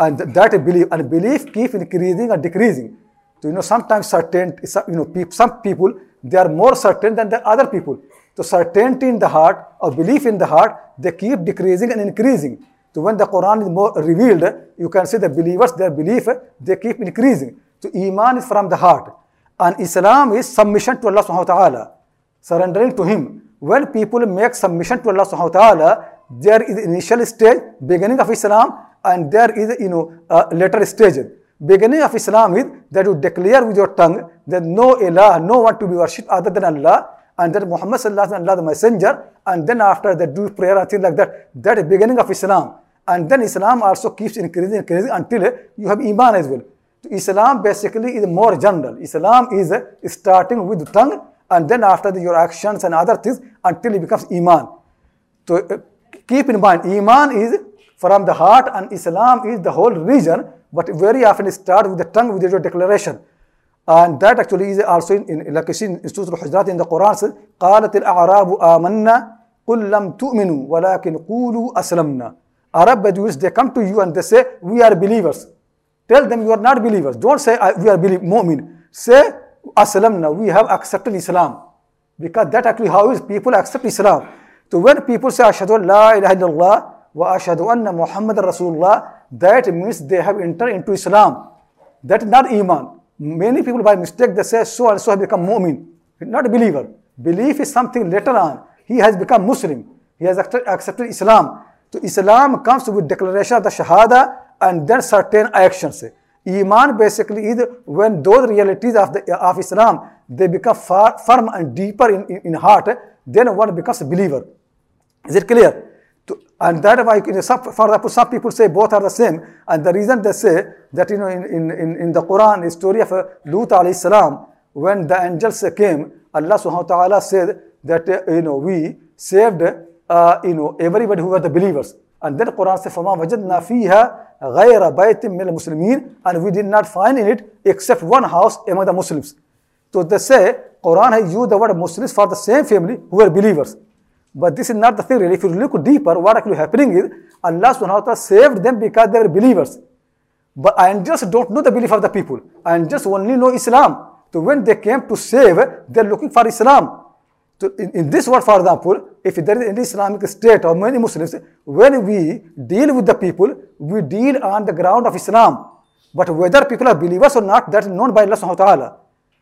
and th- that belief and belief keep increasing and decreasing. So, you know, sometimes certain, you know, some people they are more certain than the other people. So certainty in the heart or belief in the heart, they keep decreasing and increasing. So when the Quran is more revealed, you can see the believers, their belief, they keep increasing. So Iman is from the heart. And Islam is submission to Allah subhanahu wa ta'ala, surrendering to Him. When people make submission to Allah subhanahu wa ta'ala, there is initial stage, beginning of Islam, and there is, you know, a later stage. Beginning of Islam is that you declare with your tongue that no ilah, no one to be worshipped other than Allah, and then Muhammad sallallahu Allah the messenger, and then after that do prayer and things like that. That is beginning of Islam. And then Islam also keeps increasing, increasing until you have Iman as well. So Islam basically is more general. Islam is starting with the tongue and then after the, your actions and other things until it becomes Iman. So uh, keep in mind, Iman is from the heart and Islam is the whole religion, but very often it starts with the tongue with your declaration. And that actually is also in, in like in Surah Al-Hujurat in the Quran قالت الأعراب آمنا قل لم تؤمنوا ولكن قولوا أسلمنا. Arab Bedouins, they come to you and they say, we are believers. Tell them you are not believers. Don't say we are believe, mu'min. Say aslamna, we have accepted Islam. Because that actually how is people accept Islam. So when people say ashhadu la ilaha illallah wa ashhadu anna Muhammad Rasulullah, that means they have entered into Islam. That is not iman. Many people by mistake they say so and so have become mu'min. Not a believer. Belief is something later on. He has become Muslim. He has accepted Islam. So Islam comes with declaration of the Shahada and then certain actions. Iman basically is when those realities of, the, of Islam, they become far, firm and deeper in, in, in heart, then one becomes a believer. Is it clear? To, and that why you know, some, for example, some people say both are the same. And the reason they say that you know in, in, in the Quran, the story of uh, Lut alayhi salam, when the angels came, Allah subhanahu wa ta'ala said that uh, you know we saved uh, you know everybody who were the believers. And then Quran says, فَمَا وَجَدْنَا فِيهَا غَيْرَ بَيْتٍ مِّنَ الْمُسْلِمِينَ And we did not find in it except one house among the Muslims. So they say, Quran has used the word Muslims for the same family who were believers. But this is not the really. If you look deeper, what actually happening is, Allah subhanahu wa ta'ala saved them because they were believers. But I just don't know the belief of the people. I just only know Islam. So when they came to save, they're looking for Islam. So in, in this world, for example, if there is any Islamic state or many Muslims, when we deal with the people, we deal on the ground of Islam. But whether people are believers or not, that is known by Allah subhanahu wa ta'ala.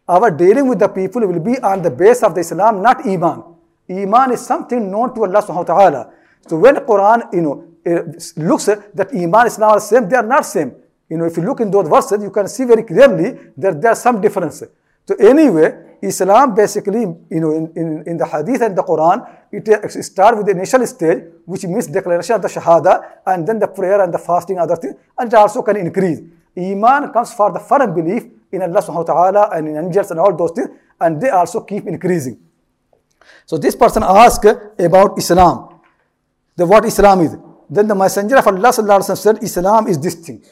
Our dealing with the people will be on the base of the Islam, not Iman. Iman is something known to Allah subhanahu wa ta'ala. So when Quran, you know, eh, looks that Iman is not the same, they are not same. You know, if you look in those verses, you can see very clearly that there are some differences. So anyway, Islam basically, you know, in, in, in the Hadith and the Quran, it starts with the initial stage, which means declaration of the Shahada, and then the prayer and the fasting, other things, and it also can increase. Iman comes for the firm belief in Allah subhanahu wa ta'ala and in angels and all those things, and they also keep increasing. So this person asked about Islam, the what Islam is. Then the Messenger of Allah sallallahu alaihi wasallam said, Islam is this thing.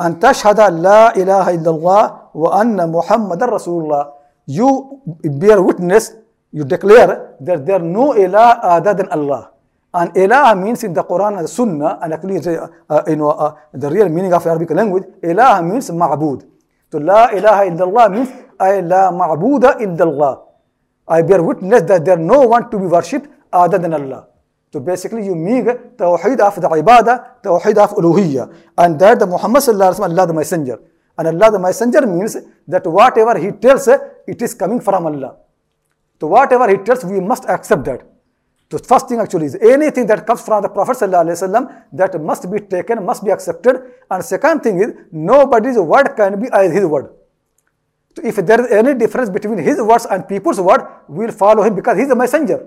أن تشهد لا إله إلا الله وأن محمد رسول الله you bear witness, you declare that there are no ilah other than Allah. And ilah means in the Quran and the Sunnah, and actually uh, uh, the real meaning of Arabic language, ilah means ma'bud. So la ilaha illallah means I la ma'buda illallah. I bear witness that there no one to be worshipped other than Allah. So basically you mean tawheed of the ibadah, tawheed of uluhiyya. And that the Muhammad sallallahu alaihi wasallam, Allah the messenger. And Allah the messenger means that whatever he tells, it is coming from Allah. So whatever he tells, we must accept that. The first thing actually is anything that comes from the Prophet ﷺ that must be taken, must be accepted. And second thing is nobody's word can be as his word. So if there is any difference between his words and people's word, we will follow him because he is a messenger.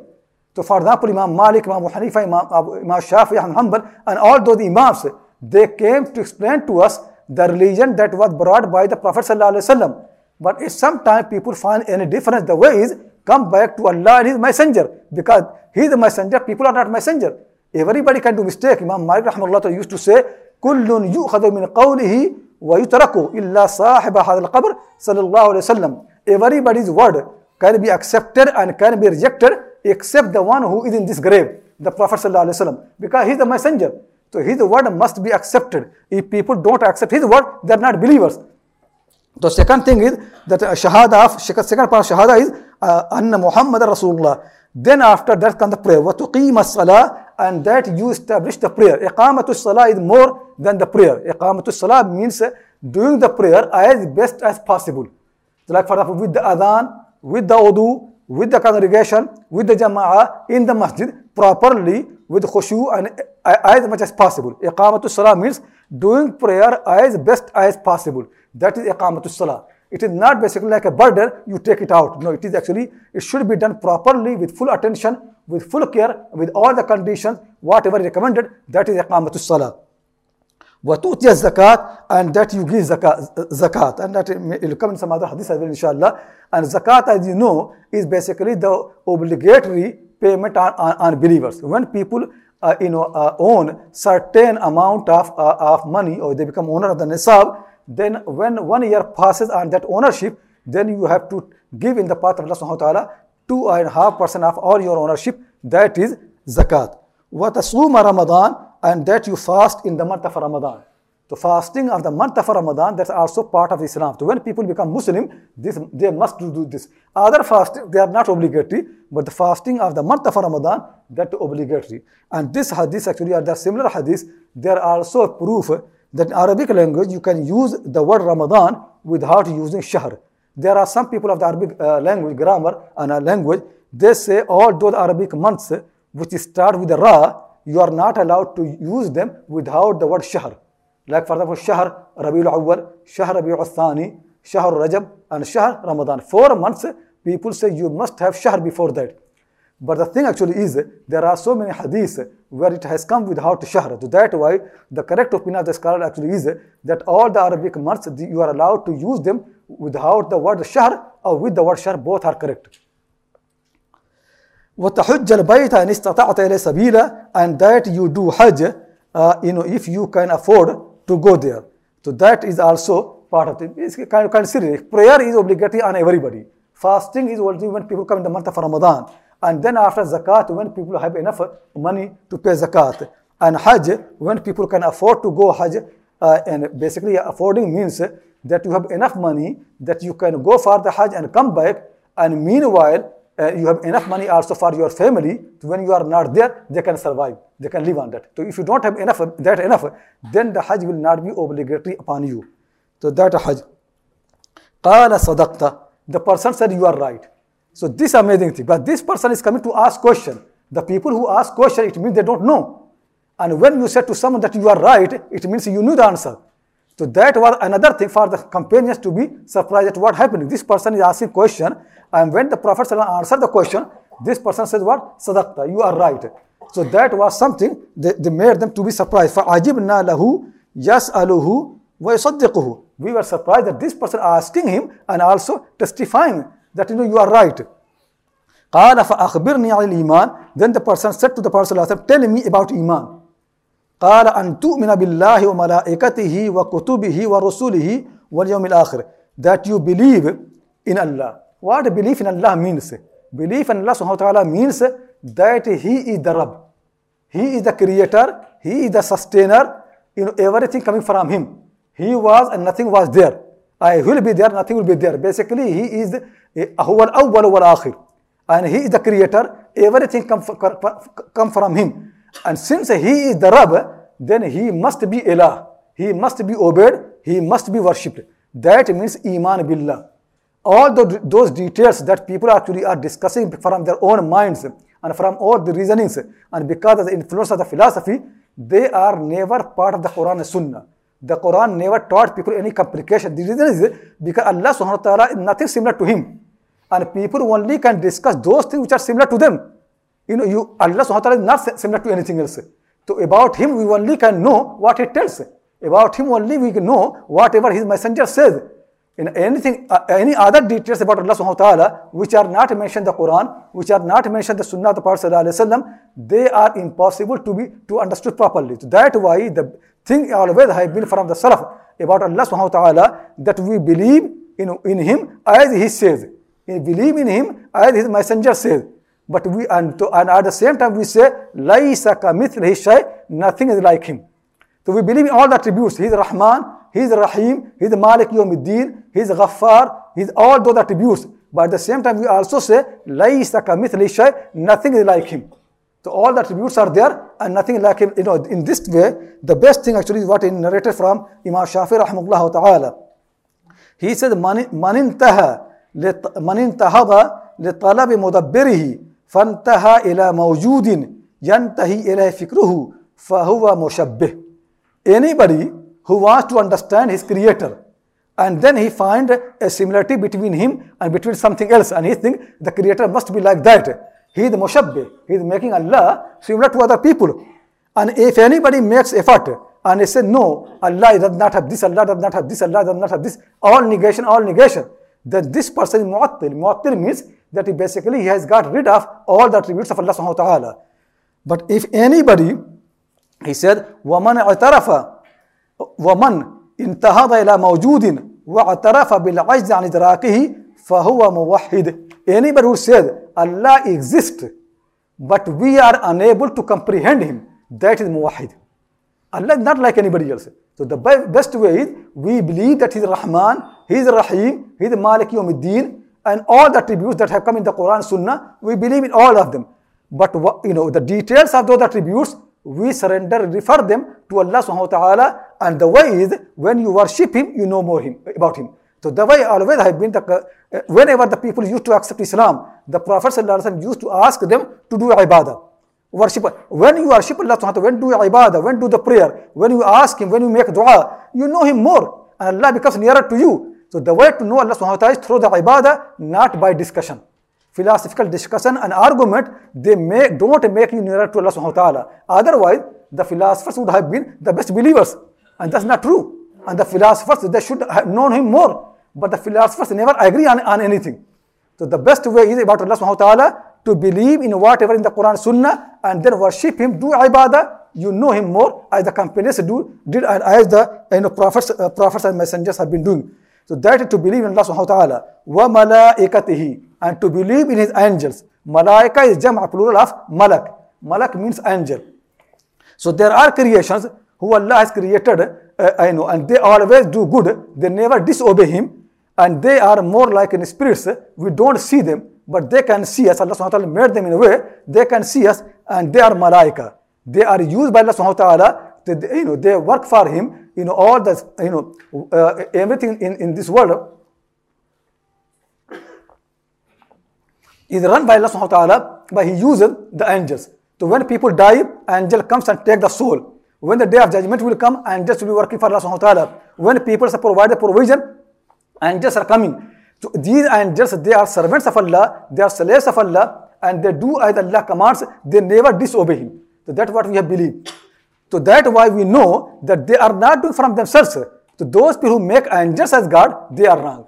So for example, Imam Malik, Imam Hanifa, Imam, Imam Shafi, Imam Hanbal, and all those imams, they came to explain to us the religion that was brought by the Prophet ﷺ. But if sometimes people find any difference, the way is come back to Allah and His Messenger because He is the Messenger, people are not Messenger. Everybody can do mistake. Imam Malik rahmahullah used to say, كل يؤخذ من قوله ويترك إلا صاحب هذا القبر صلى الله عليه وسلم. Everybody's word can be accepted and can be rejected except the one who is in this grave, the Prophet sallallahu alaihi wasallam, because he is the messenger. So his word must be accepted. If people don't accept his word, they are not believers. The second thing is that uh, Shahada of second part of Shahada is uh, Anna Muhammad Rasulullah. Then after that comes the prayer. وَتُقِيمَ الصَّلَاةِ And that you establish the prayer. Iqamatu salah is more than the prayer. Iqamatu salah means doing the prayer as best as possible. So like for example, with the adhan, with the wudu, with the congregation, with the jama'ah in the masjid properly with khushu and uh, as much as possible. Iqamatu salah means doing prayer as best as possible. That is iqamatu salah. It is not basically like a burden, you take it out. No, it is actually, it should be done properly with full attention, with full care, with all the conditions, whatever recommended, that is iqamatu salah. وتؤتي الزكاة and that you give zakat, zakat and that it will come in some other hadith as well inshallah and zakat as you know is basically the obligatory payment on, on, on believers when people uh, you know uh, own certain amount of, uh, of money or they become owner of the nisab then when one year passes on that ownership then you have to give in the path of Allah subhanahu wa ta'ala two and a half percent of all your ownership that is zakat وتصوم Ramadan and that you fast in the month of Ramadan. So fasting of the month of Ramadan, that's also part of Islam. So when people become Muslim, this, they must do this. Other fasting, they are not obligatory, but the fasting of the month of Ramadan, that obligatory. And this hadith actually are the similar hadiths. There are also proof that in Arabic language, you can use the word Ramadan without using shahr. There are some people of the Arabic uh, language, grammar and uh, language, they say all those Arabic months which start with Ra, you are not allowed to use them without the word shahr. Like for example, shahr Rabiul Awwal, shahr Rabiul Thani, shahr Rajab, and shahr Ramadan. Four months, people say you must have shahr before that. But the thing actually is, there are so many hadiths where it has come without shahr. So that why the correct opinion of the scholar actually is that all the Arabic months, you are allowed to use them without the word shahr or with the word shahr, both are correct. وتحج البيت إن استطعت إليه سبيلا and that you do hajj uh, you know if you can afford to go there so that is also part of it it's kind of considered prayer is obligatory on everybody fasting is only when people come in the month of Ramadan and then after zakat when people have enough money to pay zakat and hajj when people can afford to go hajj uh, and basically affording means that you have enough money that you can go for the hajj and come back and meanwhile uh, you have enough money also for your family. So when you are not there, they can survive. They can live on that. So if you don't have enough, that enough, then the Hajj will not be obligatory upon you. So that Hajj. قال صدقت. The person said you are right. So this amazing thing. But this person is coming to ask question. The people who ask question, it means they don't know. And when you said to someone that you are right, it means you knew the answer. So that was another thing for the companions to be surprised at what happened. This person is asking question and when the Prophet answered the question, this person said what? Sadaqta, you are right. So that was something that, that made them to be surprised. فَعَجِبْنَا لَهُ يَسْأَلُهُ وَيُصَدِّقُهُ We were surprised that this person asking him and also testifying that you know you are right. قال فأخبرني عن الإيمان Then the person said to the Prophet tell me about Iman. قال أن تؤمن بالله وملائكته وكتبه ورسله واليوم الآخر That you believe in Allah. What belief in Allah means? Belief in Allah subhanahu wa ta'ala means that He is the Rabb. He is the creator, He is the sustainer, you know, everything coming from Him. He was and nothing was there. I will be there, nothing will be there. Basically, He is هو الأول والآخر. And He is the creator, everything come, come from Him. And since He is the Rabb, then He must be Allah. He must be obeyed, He must be worshipped. That means Iman Billah all the, those details that people actually are discussing from their own minds and from all the reasonings and because of the influence of the philosophy, they are never part of the Quran and Sunnah. The Quran never taught people any complication. The reason is because Allah subhanahu wa ta'ala is nothing similar to Him. And people only can discuss those things which are similar to them. You know, you, Allah subhanahu is not similar to anything else. So about Him, we only can know what He tells. About Him only we can know whatever His messenger says in anything, uh, any other details about Allah subhanahu wa ta'ala, which are not mentioned the Quran, which are not mentioned the Sunnah of the Prophet sallallahu they are impossible to be to understood properly. So that why the thing always have been from the Salaf about Allah subhanahu wa ta'ala that we believe in, in Him as He says. We believe in Him as His Messenger says. But we and, to, and at the same time we say, Laisa ka shay, nothing is like him. So we believe in all the attributes. He is Rahman, He is Rahim, He is Malik Yawmiddin, He is Ghaffar, He is all those attributes. But at the same time, we also say, Laisa kamithli shay, nothing is like Him. So all the attributes are there and nothing like Him. You know, in this way, the best thing actually is what is narrated from Imam Shafi rahimahullah ta'ala. He said, من انتهى من انتهض لطلب مدبره فانتهى إلى موجود ينتهي إليه فكره فهو مشبه anybody who wants to understand his creator and then he find a similarity between him and between something else and he think the creator must be like that he is the mushabbih he is making allah similar to other people and if anybody makes effort and he says no allah does not have this allah does not have this allah does not have this all negation all negation then this person is mu'attil mu'attil means that he basically he has got rid of all the attributes of allah subhanahu wa ta'ala but if anybody he said ومن اعترف ومن انتهض إلى موجود واعترف بالعجز عن إدراكه فهو موحد anybody who said Allah exists but we are unable to comprehend him that is muwahid Allah is not like anybody else so the best way is we believe that he is Rahman he is Rahim he is Malik Yawmiddin and all the attributes that have come in the Quran Sunnah we believe in all of them but you know the details of those attributes we surrender, refer them to Allah subhanahu wa ta'ala and the way is when you worship Him, you know more him, about Him. So the way always have been, the, uh, whenever the people used to accept Islam, the Prophet used to ask them to do ibadah. Worship. When you worship Allah subhanahu wa ta'ala, when do ibadah, when do the prayer, when you ask Him, when you make dua, you know Him more and Allah becomes nearer to you. So the way to know Allah subhanahu wa ta'ala is through the ibadah, not by discussion philosophical discussion and argument, they make, don't make you nearer to Allah subhanahu wa ta'ala. Otherwise, the philosophers would have been the best believers. And that's not true. And the philosophers, they should have known him more. But the philosophers never agree on, on anything. So the best way is about Allah subhanahu wa ta'ala to believe in whatever in the Quran Sunnah and then worship him, do ibadah, you know him more as the companions do, did and as the you know, prophets, uh, prophets and messengers have been doing. So that to believe in Allah subhanahu wa ta'ala. Wa malaikatihi. And to believe in his angels. Malaika is jam' plural of malak. Malak means angel. So there are creations who Allah has created, uh, I know, and they always do good. They never disobey him. And they are more like in spirits. We don't see them, but they can see us. Allah subhanahu wa ta'ala made them in a way, they can see us and they are malaika. They are used by Allah subhanahu wa ta'ala they, you know, they work for him, you know, all the, you know, uh, everything in, in this world is run by Allah subhanahu wa ta'ala, but he uses the angels. So when people die, angel comes and take the soul. When the day of judgment will come, angels will be working for Allah subhanahu wa ta'ala. When people provide the provision, angels are coming. So these angels, they are servants of Allah, they are slaves of Allah, and they do as Allah commands, they never disobey Him. So that's what we have believed. So that's why we know that they are not doing from themselves. So those people who make angels as God, they are wrong.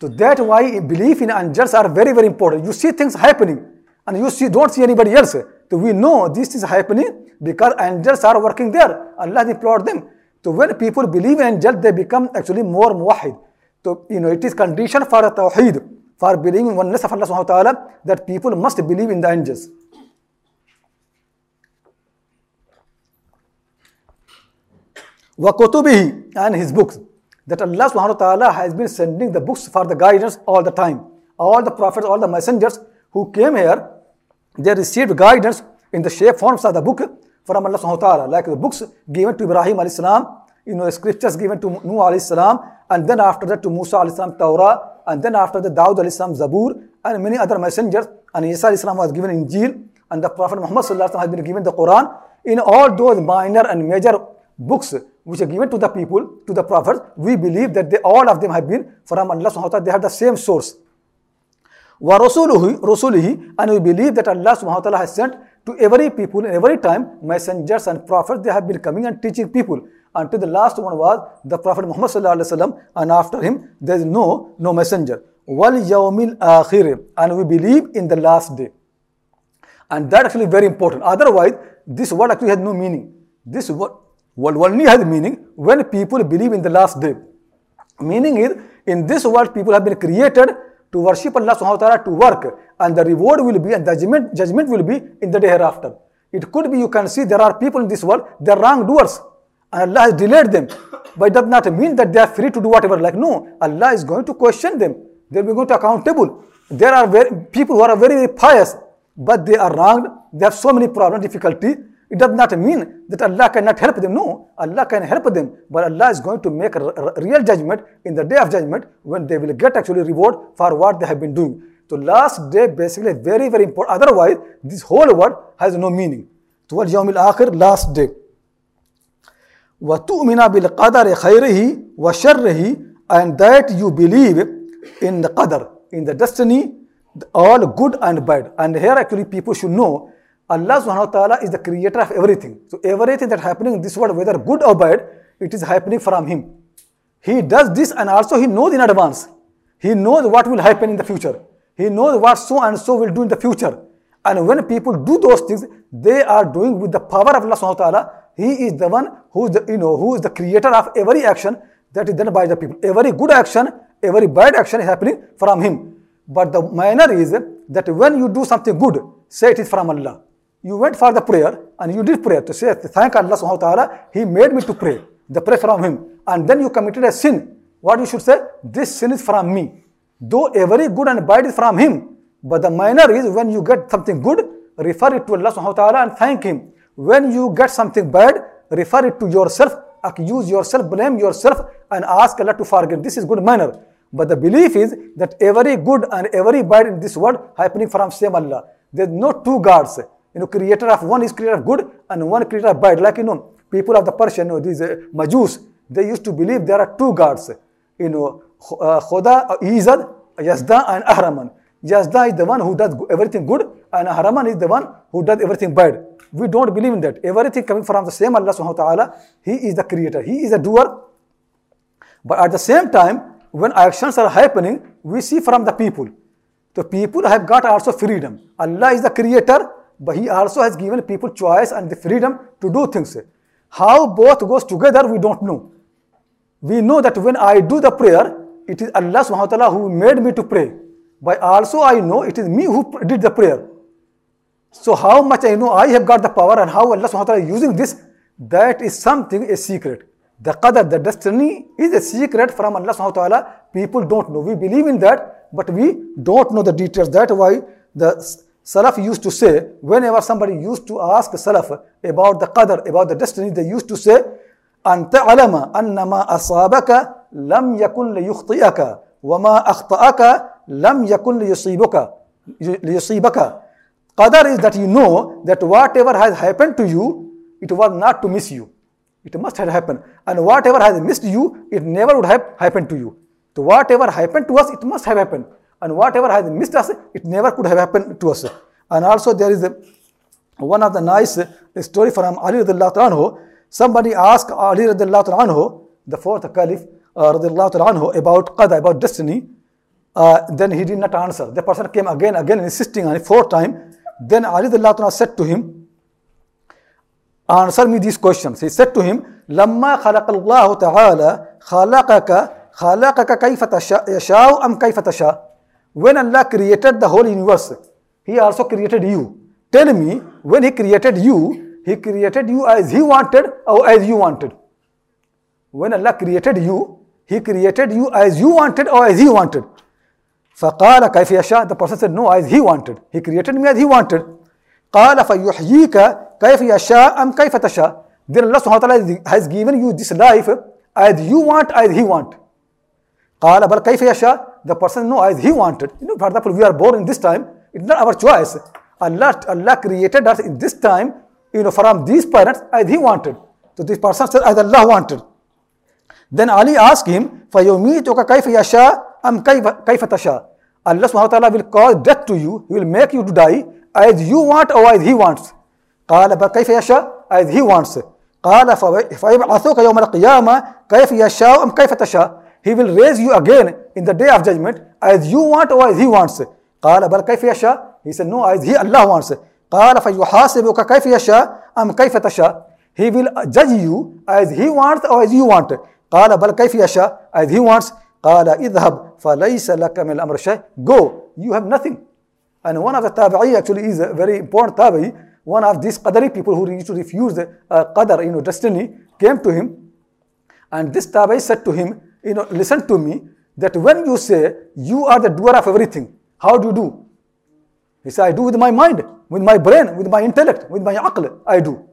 So that's why belief in angels are very, very important. You see things happening and you see don't see anybody else. So we know this is happening because angels are working there. Allah deployed them. So when people believe in angels, they become actually more muwahid. So you know it is condition for a tawheed, for believing in oneness of Allah subhanahu wa ta'ala, that people must believe in the angels. وَكُتُبِهِ and his books. That Allah subhanahu wa ta'ala has been sending the books for the guidance all the time. All the prophets, all the messengers who came here, they received guidance in the shape forms of the book from Allah subhanahu wa ta'ala. Like the books given to Ibrahim alayhi salam, you know, the scriptures given to Nuh alayhi salam, and then after that to Musa alayhi salam, Torah, and then after that Dawud alayhi salam, Zabur, and many other messengers, and Isa alayhi salam was given Injil, and the Prophet Muhammad sallallahu alayhi wa has been given the Quran. In all those minor and major books which are given to the people, to the prophets, we believe that they, all of them have been from Allah subhanahu wa ta'ala, they have the same source. وَرَسُولُهِ And we believe that Allah subhanahu wa ta'ala has sent to every people, every time, messengers and prophets, they have been coming and teaching people. Until the last one was the Prophet Muhammad sallallahu alaihi wasallam, and after him there is no no messenger. Wal yawmil akhir, and we believe in the last day. And that actually very important. Otherwise, this word actually has no meaning. This word Walwalni has meaning when people believe in the last day. Meaning is in this world people have been created to worship Allah subhanahu wa ta'ala to work and the reward will be and judgment, judgment will be in the day hereafter. It could be you can see there are people in this world, they're wrongdoers. And Allah has delayed them. But it does not mean that they are free to do whatever. Like, no, Allah is going to question them. They'll be going to accountable. There are very, people who are very, very pious, but they are wronged. They have so many problems, difficulty. It does not mean that Allah cannot help them. No, Allah can help them. But Allah is going to make a r- real judgment in the day of judgment when they will get actually reward for what they have been doing. So last day basically is very, very important. Otherwise, this whole word has no meaning. Towards Yawm al-Akhir, last day. وَتُؤْمِنَ بِالْقَدَرِ خَيْرِهِ وَشَرِّهِ and that you believe in the qadar, in the destiny, all good and bad. And here actually people should know Allah subhanahu wa ta'ala is the creator of everything. So everything that happening in this world, whether good or bad, it is happening from Him. He does this and also He knows in advance. He knows what will happen in the future. He knows what so and so will do in the future. And when people do those things, they are doing with the power of Allah subhanahu wa ta'ala. He is the one who is the, you know, who is the creator of every action that is done by the people. Every good action, every bad action is happening from Him. But the manner is that when you do something good, say it is from Allah. You went for the prayer and you did prayer to say, thank Allah subhanahu wa ta'ala, He made me to pray. The prayer from Him. And then you committed a sin. What you should say? This sin is from me. Though every good and bad is from Him. But the manner is when you get something good, refer it to Allah subhanahu wa ta'ala and thank Him. When you get something bad, refer it to yourself, accuse yourself, blame yourself, and ask Allah to forgive. This is good manner. But the belief is that every good and every bad in this world happening from same Allah. There's no two gods. You know, creator of one is creator of good and one creator of bad. Like you know, people of the Persian, you know, these uh, Majus, they used to believe there are two gods. You know, uh, Khuda, Izad, Yazda, and Ahraman. Yazda is the one who does everything good, and Ahraman is the one who does everything bad. We don't believe in that. Everything coming from the same Allah subhanahu wa ta'ala, He is the creator, He is a doer. But at the same time, when actions are happening, we see from the people. The people have got also freedom. Allah is the creator, but He also has given people choice and the freedom to do things. How both goes together, we don't know. We know that when I do the prayer, it is Allah subhanahu wa ta'ala who made me to pray. But also I know it is me who did the prayer. So how much I know I have got the power and how Allah subhanahu wa ta'ala is using this, that is something, a secret. The qadar, the destiny is a secret from Allah subhanahu wa ta'ala. People don't know. We believe in that, but we don't know the details. That's why the Salaf used to say, whenever somebody used to ask Salaf about the qadar, about the destiny, they used to say, أن تعلم أن ما أصابك لم يكن ليخطئك وما أخطأك لم يكن ليصيبك ليصيبك Qadar is that you know that whatever has happened to you, it was not to miss you. It must have happened. And whatever has missed you, it never would have happened to you. So whatever happened to us, it must have happened. And whatever has missed us, it never could have happened to us. And also there is a, one of the nice story from Ali radiallahu anhu. Somebody asked Ali radiallahu anhu, the fourth caliph uh, radiallahu anhu, about qadar, about destiny. Uh, then he did not answer. The person came again, again insisting on it fourth time. Then Ali radiallahu said to him, answer me these questions. He said to him, لما خلق الله تعالى خلقك خلقك كيف تشاء يشاء أم كيف تشاء When Allah created the whole universe, He also created you. Tell me, when He created you, He created you as He wanted or as you wanted? When Allah created you, He created you as you wanted or as He wanted? فقال كيف يشاء The person said, no, as He wanted. He created me as He wanted. قال فيحييك كيف يشاء أم كيف تشاء Then Allah subhanahu wa ta'ala has given you this life as you want, as He want. قال بل كيف يشاء The person no as He wanted. You know, for example, we are born in this time. It's not our choice. Allah, Allah created us in this time, you know, from these parents as He wanted. So this person said as Allah wanted. Then Ali asked him, فَيُمِيتُكَ كَيْفَ يَشَاء أَمْ كَيْفَ كَيْفَ تَشَاء Allah subhanahu wa ta'ala will cause death to you. He will make you to die as you want or as He wants. قال بل كيف يشاء as He wants. قال فيبعثوك يوم القيامة كيف يشاء أم كيف تشاء He will raise you again in the day of judgment as you want or as He wants. قال بل كيف يشاء He said no as He Allah wants. قال فيحاسبك كيف يشاء أم كيف تشاء He will judge you as He wants or as you want. قال بل كيف يشاء as He wants. قال اذهب فليس لك من الأمر شيء Go, you have nothing. And one of the tabi'i actually is a very important tabi'i. one of these Qadari people who used to refuse the uh, Qadar, you know, destiny, came to him and this Tabai said to him, you know, listen to me, that when you say you are the doer of everything, how do you do? He said, I do with my mind, with my brain, with my intellect, with my aql, I do.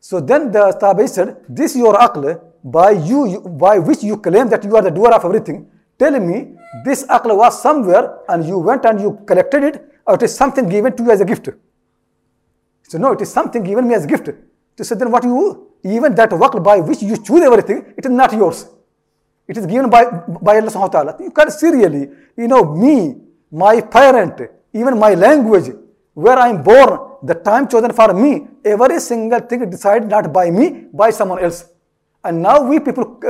So then the Tabai said, this your aql, by you, you, by which you claim that you are the doer of everything, tell me this aql was somewhere and you went and you collected it or it is something given to you as a gift. So no, it is something given me as a gift. So said, then what you, even that work by which you choose everything, it is not yours. It is given by, by Allah subhanahu wa ta'ala. You can see really, you know, me, my parent, even my language, where I am born, the time chosen for me, every single thing decided not by me, by someone else. And now we people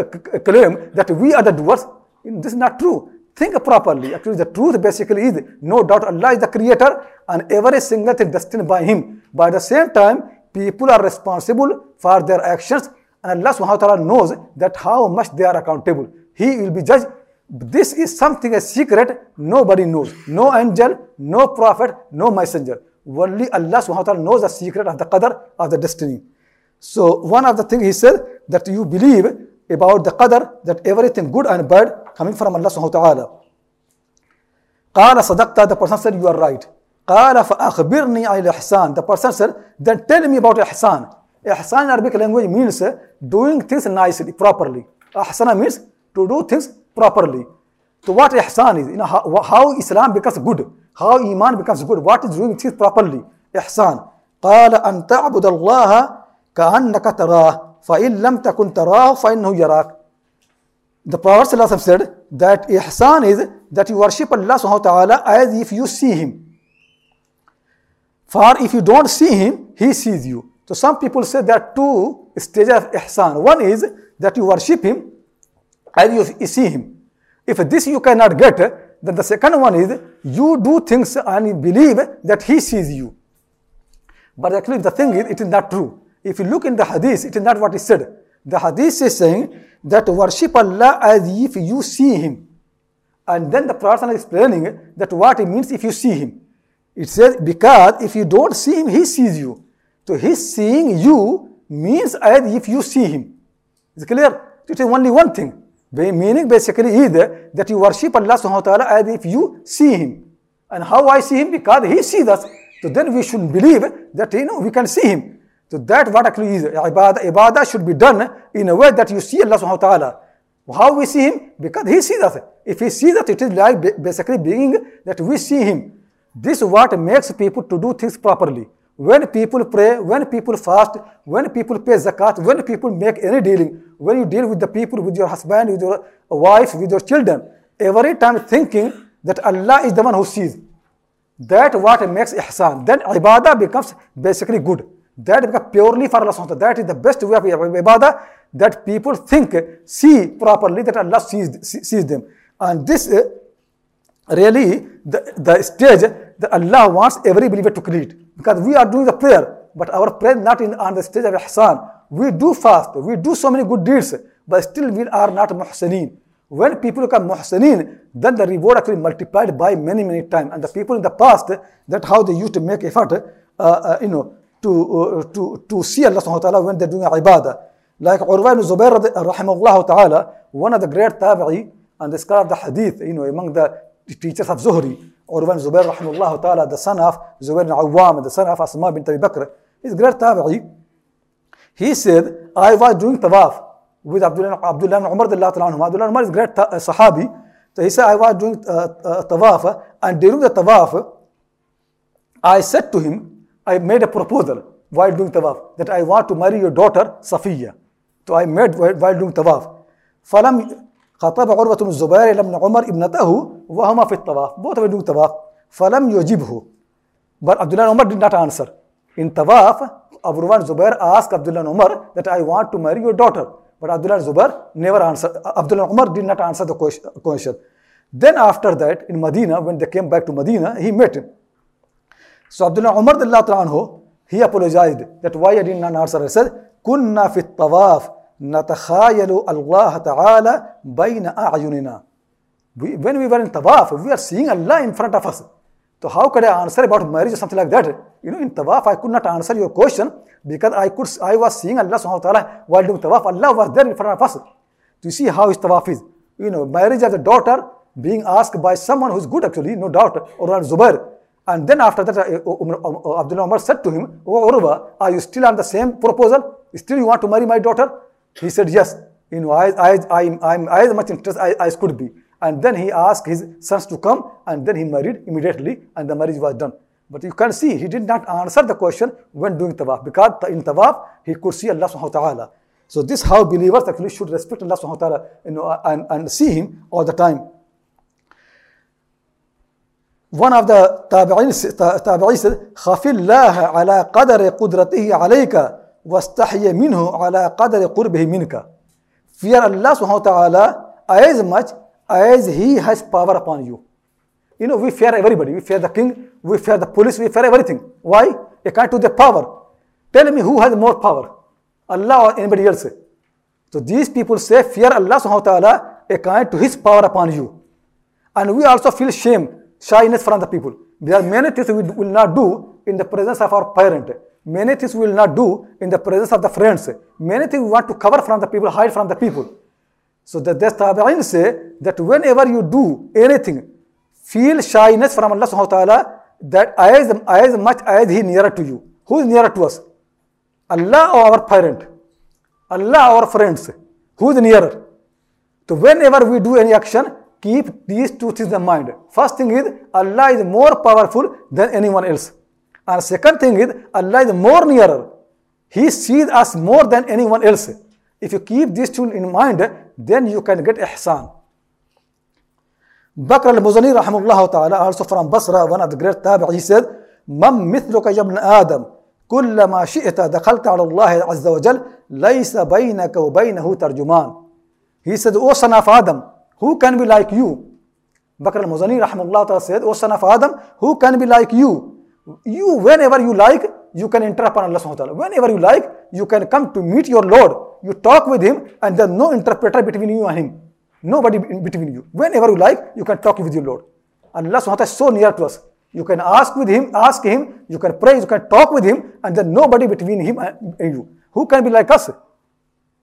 claim that we are the doers. This is not true. Think properly. Actually, the truth basically is no doubt Allah is the creator and every single thing destined by Him. At the same time, people are responsible for their actions and Allah subhanahu wa ta'ala knows that how much they are accountable. He will be judged. This is something a secret nobody knows. No angel, no prophet, no messenger. Only Allah subhanahu wa ta'ala knows the secret of the qadr of the destiny. So one of the things he said that you believe about the qadr that everything good and bad coming from Allah subhanahu wa ta'ala. قال صدقت the person said you are right. قال فأخبرني عن الإحسان the person said then tell me about إحسان. إحسان in Arabic language means uh, doing things nicely, properly. أحسن means to do things properly. So what إحسان is, you know, how, how Islam becomes good, how Iman becomes good, what is doing things properly. إحسان قال أن تعبد الله كأنك تراه فإن لم تكن تراه فإنه يراك the Prophet ﷺ said that ihsan is that you worship Allah subhanahu wa ta'ala as if you see him. For if you don't see him, he sees you. So some people say there are two stages of ihsan. One is that you worship him as you see him. If this you cannot get, then the second one is you do things and you believe that he sees you. But actually the thing is, it is not true. If you look in the hadith, it is not what is said. The hadith is saying that worship Allah as if you see Him. And then the Prophet is explaining that what it means if you see Him. It says, because if you don't see Him, He sees you. So His seeing you means as if you see Him. Is clear? It is only one thing. Meaning basically is that you worship Allah subhanahu wa ta'ala as if you see Him. And how I see Him? Because He sees us. So then we should believe that you know we can see Him. So that what actually is ibadah. Ibadah should be done in a way that you see Allah subhanahu wa ta'ala. How we see him? Because he sees us. If he sees us, it is like basically being that we see him. This is what makes people to do things properly. When people pray, when people fast, when people pay zakat, when people make any dealing, when you deal with the people, with your husband, with your wife, with your children, every time thinking that Allah is the one who sees. That what makes ihsan. Then ibadah becomes basically good. That becomes purely for Allah That is the best way of ibadah that people think, see properly that Allah sees, sees them. And this uh, really the, the stage that Allah wants every believer to create. Because we are doing the prayer, but our prayer not in on the stage of ihsan. We do fast, we do so many good deeds, but still we are not muhsaneen. When people become muhsaneen, then the reward actually multiplied by many, many times. And the people in the past, that how they used to make effort, uh, uh, you know, to, uh, to, to see Allah subhanahu wa ta'ala when they're doing ibadah. Like Urwa ibn Zubair rahimahullah ta'ala, one of the great tabi'i and the scholar of the hadith, you know, among the teachers of Zuhri, Urwa ibn Zubair rahimullah ta'ala, the son of Zubair al-Awwam the son of Asma bin Abi Bakr, his great tabi'i, he said, I was doing tawaf with Abdullah, Abdullah ibn Umar anhu. Abdullah Umar is great uh, sahabi. So he said, I was doing uh, uh, tawaf and during the tawaf, I said to him, I made a proposal while doing tawaf that I want to marry your daughter Safiya. So I made while doing tawaf. فلم खतब عروة بن الزبير لابن عمر ابنته وهما في الطواف तवाफ़ बहुत अवे तवाफ़ फ़लम योजिब हो but Abdullah did not answer in طواف عروة بن الزبير asked Abdullah Umar that I want to marry your daughter. But Abdullah Zubair never answered. Abdullah Umar did not answer the question. Then after that, in Medina, when they came back to Medina, he met him. So Abdullah Umar, he apologized that why I did not answer. I said, كنا في الطواف نتخايل الله تعالى بين أعيننا. We, when we were in tawaf, we are seeing Allah in front of us. So So how could I answer about marriage or something like that? You know, in tawaf, I could not answer your question because I could, I was seeing Allah subhanahu wa ta'ala while doing tawaf. Allah was there in front of us. To see how his tawaf is. You know, marriage of the daughter being asked by someone who's good actually, no doubt, or Zubair. And then after that, uh, Umar, uh, Abdullah Umar said to him, Oh Urwa, are you still on the same proposal? Still you want to marry my daughter? He said, Yes. You know, I, I, I, I'm as much interested as I could be. And then he asked his sons to come and then he married immediately and the marriage was done. But you can see he did not answer the question when doing tawaf because in tawaf he could see Allah subhanahu wa ta'ala. So this how believers actually should respect Allah subhanahu wa ta'ala you know, and, and see him all the time. One of the tabi'in said, خَفِ اللَّهَ عَلَى قَدَرِ قُدْرَتِهِ عَلَيْكَ वस्तः मिन हो अला कदर क़ुरब ही मिन का fear Allah सुहा तला as much as he has power upon you You know, we fear everybody. We fear the king, we fear the police, we fear everything. Why? According to their power. Tell me who has more power, Allah or anybody else? So these people say, fear Allah subhanahu wa ta'ala according to his power upon you. And we also feel shame, shyness from the people. There are many things we will not do in the presence of our parent. Many things we will not do in the presence of the friends. Many things we want to cover from the people, hide from the people. So the, tabi'in say that whenever you do anything, feel shyness from Allah subhanahu wa ta'ala that as, as much as He nearer to you. Who is nearer to us? Allah or our parent? Allah or our friends? Who is nearer? So whenever we do any action, keep these two things in mind. First thing is Allah is more powerful than anyone else. And second thing is Allah is more nearer. He sees us more than anyone else. If you keep these two in mind, then you can get ihsan. Bakr al-Muzani rahimahullah ta'ala also from Basra, one of the great tabi, he said, من مثلك يا ابن آدم كلما شئت دخلت على الله عز وجل ليس بينك وبينه ترجمان He said, O son of Adam, who can be like you? Bakr al-Muzani rahimahullah ta'ala said, O son of Adam, who can be like you? You, whenever you like, you can enter upon Allah subhanahu wa ta'ala. Whenever you like, you can come to meet your Lord. You talk with him and there's no interpreter between you and him. Nobody in between you. Whenever you like, you can talk with your Lord. Allah subhanahu wa ta'ala is so near to us. You can ask with him, ask him, you can pray, you can talk with him, and there's nobody between him and you. Who can be like us?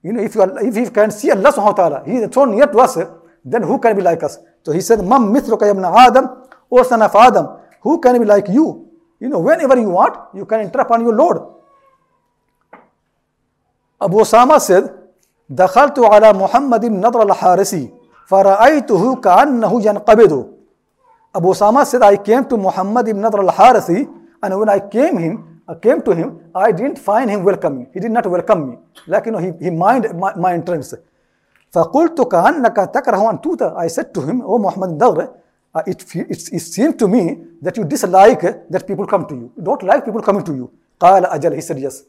You know, if you, are, if you can see Allah subhanahu wa ta'ala, he is so near to us, then who can be like us? So he said, Mam mithluka ibn Adam, O son of Adam, who can be like you? You know, whenever you want, you can enter upon your Lord. Abu Osama said, دخلت على محمد نظر الحارسي فرأيته كأنه ينقبض Abu Osama said, I came to Muhammad ibn Nadr al-Harisi and when I came him, I came to him, I didn't find him welcoming. He did not welcome me. Like, you know, he, he mind my, my entrance. فقلت كأنك تكره أن توتا I said to him, Oh Muhammad Nadr, uh, it, it, it seemed to me that you dislike that people come to you. You don't like people coming to you. قال أجل. He said, yes.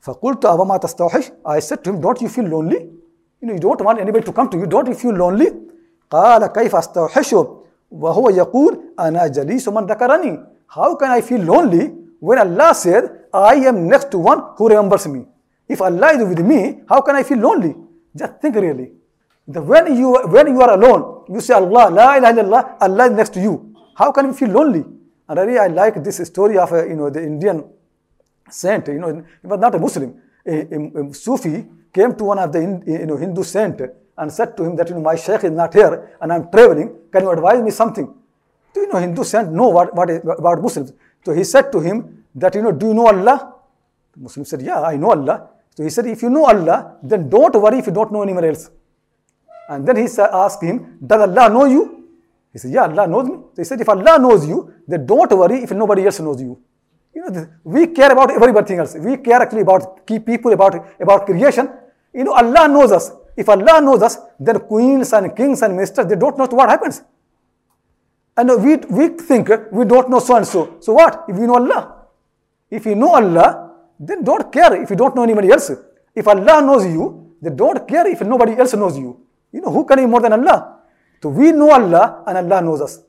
فقلت أبما تستوحش I said to him, don't you feel lonely? You know, you don't want anybody to come to you. Don't you feel lonely? قال كيف أستوحش وهو يقول أنا جليس من ذكرني How can I feel lonely when Allah said, I am next to one who remembers me? If Allah is with me, how can I feel lonely? Just think really. The when you when you are alone, you say Allah, La ilaha illallah, Allah is next to you. How can you feel lonely? And really, I like this story of a, you know the Indian saint. You know, he was not a Muslim. A, a, a Sufi came to one of the you know Hindu saint and said to him that you know, my sheikh is not here and I'm traveling. Can you advise me something? Do you know Hindu saint know what, what is, about Muslims? So he said to him that you know, do you know Allah? The Muslim said, yeah, I know Allah. So he said, if you know Allah, then don't worry if you don't know anyone else. And then he asked him, does Allah know you? He said, yeah, Allah knows me. So he said, if Allah knows you, then don't worry if nobody else knows you. You know, we care about everything else. We care actually about key people, about, about creation. You know, Allah knows us. If Allah knows us, then queens and kings and ministers, they don't know what happens. And we, we think we don't know so and so. So what? If we know Allah. If you know Allah, then don't care if you don't know anybody else. If Allah knows you, then don't care if nobody else knows you. You know, who can be more than Allah? So we know Allah and Allah knows us.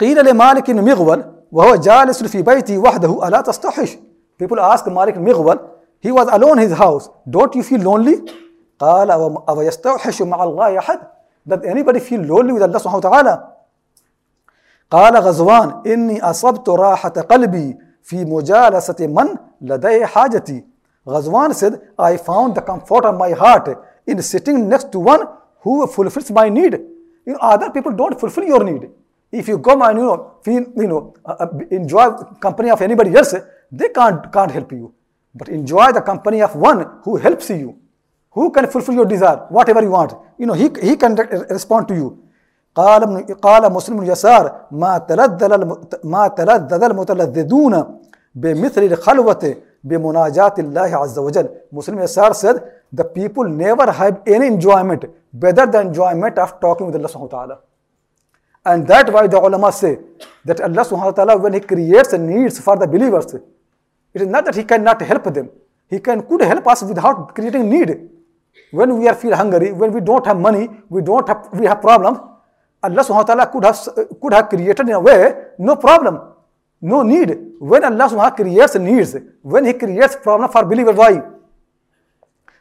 قيل لمالك مغول وهو جالس في بيته وحده ألا تستحش People ask Malik مغول He was alone in his house. Don't you feel lonely? قال أو يستوحش مع الله أحد Does anybody feel lonely with Allah subhanahu wa ta'ala? قال غزوان إني أصبت راحة قلبي في مجالسة من لديه حاجتي Ghazwan said, I found the comfort of my heart in sitting next to one who fulfills my need. You know, other people don't fulfill your need. If you come and you know, feel, you know, uh, uh, enjoy company of anybody else, they can't, can't help you. But enjoy the company of one who helps you, who can fulfill your desire, whatever you want. You know, he, he can re- respond to you. قال ابن- قال مسلم بن يسار ما تلذذ الم- ما تلذذ المتلذذون بمثل الخلوة بمناجاة الله عز وجل Muslim Yasar said the people never have any enjoyment better than enjoyment of talking with Allah subhanahu wa ta'ala and that's why the ulama say that Allah subhanahu wa ta'ala when he creates needs for the believers it is not that he cannot help them he can could help us without creating need when we are feel hungry when we don't have money we don't have we have problems Allah subhanahu wa ta'ala could have could have created in a way no problem no need. When Allah subhanahu creates needs when he creates problem for believer, why?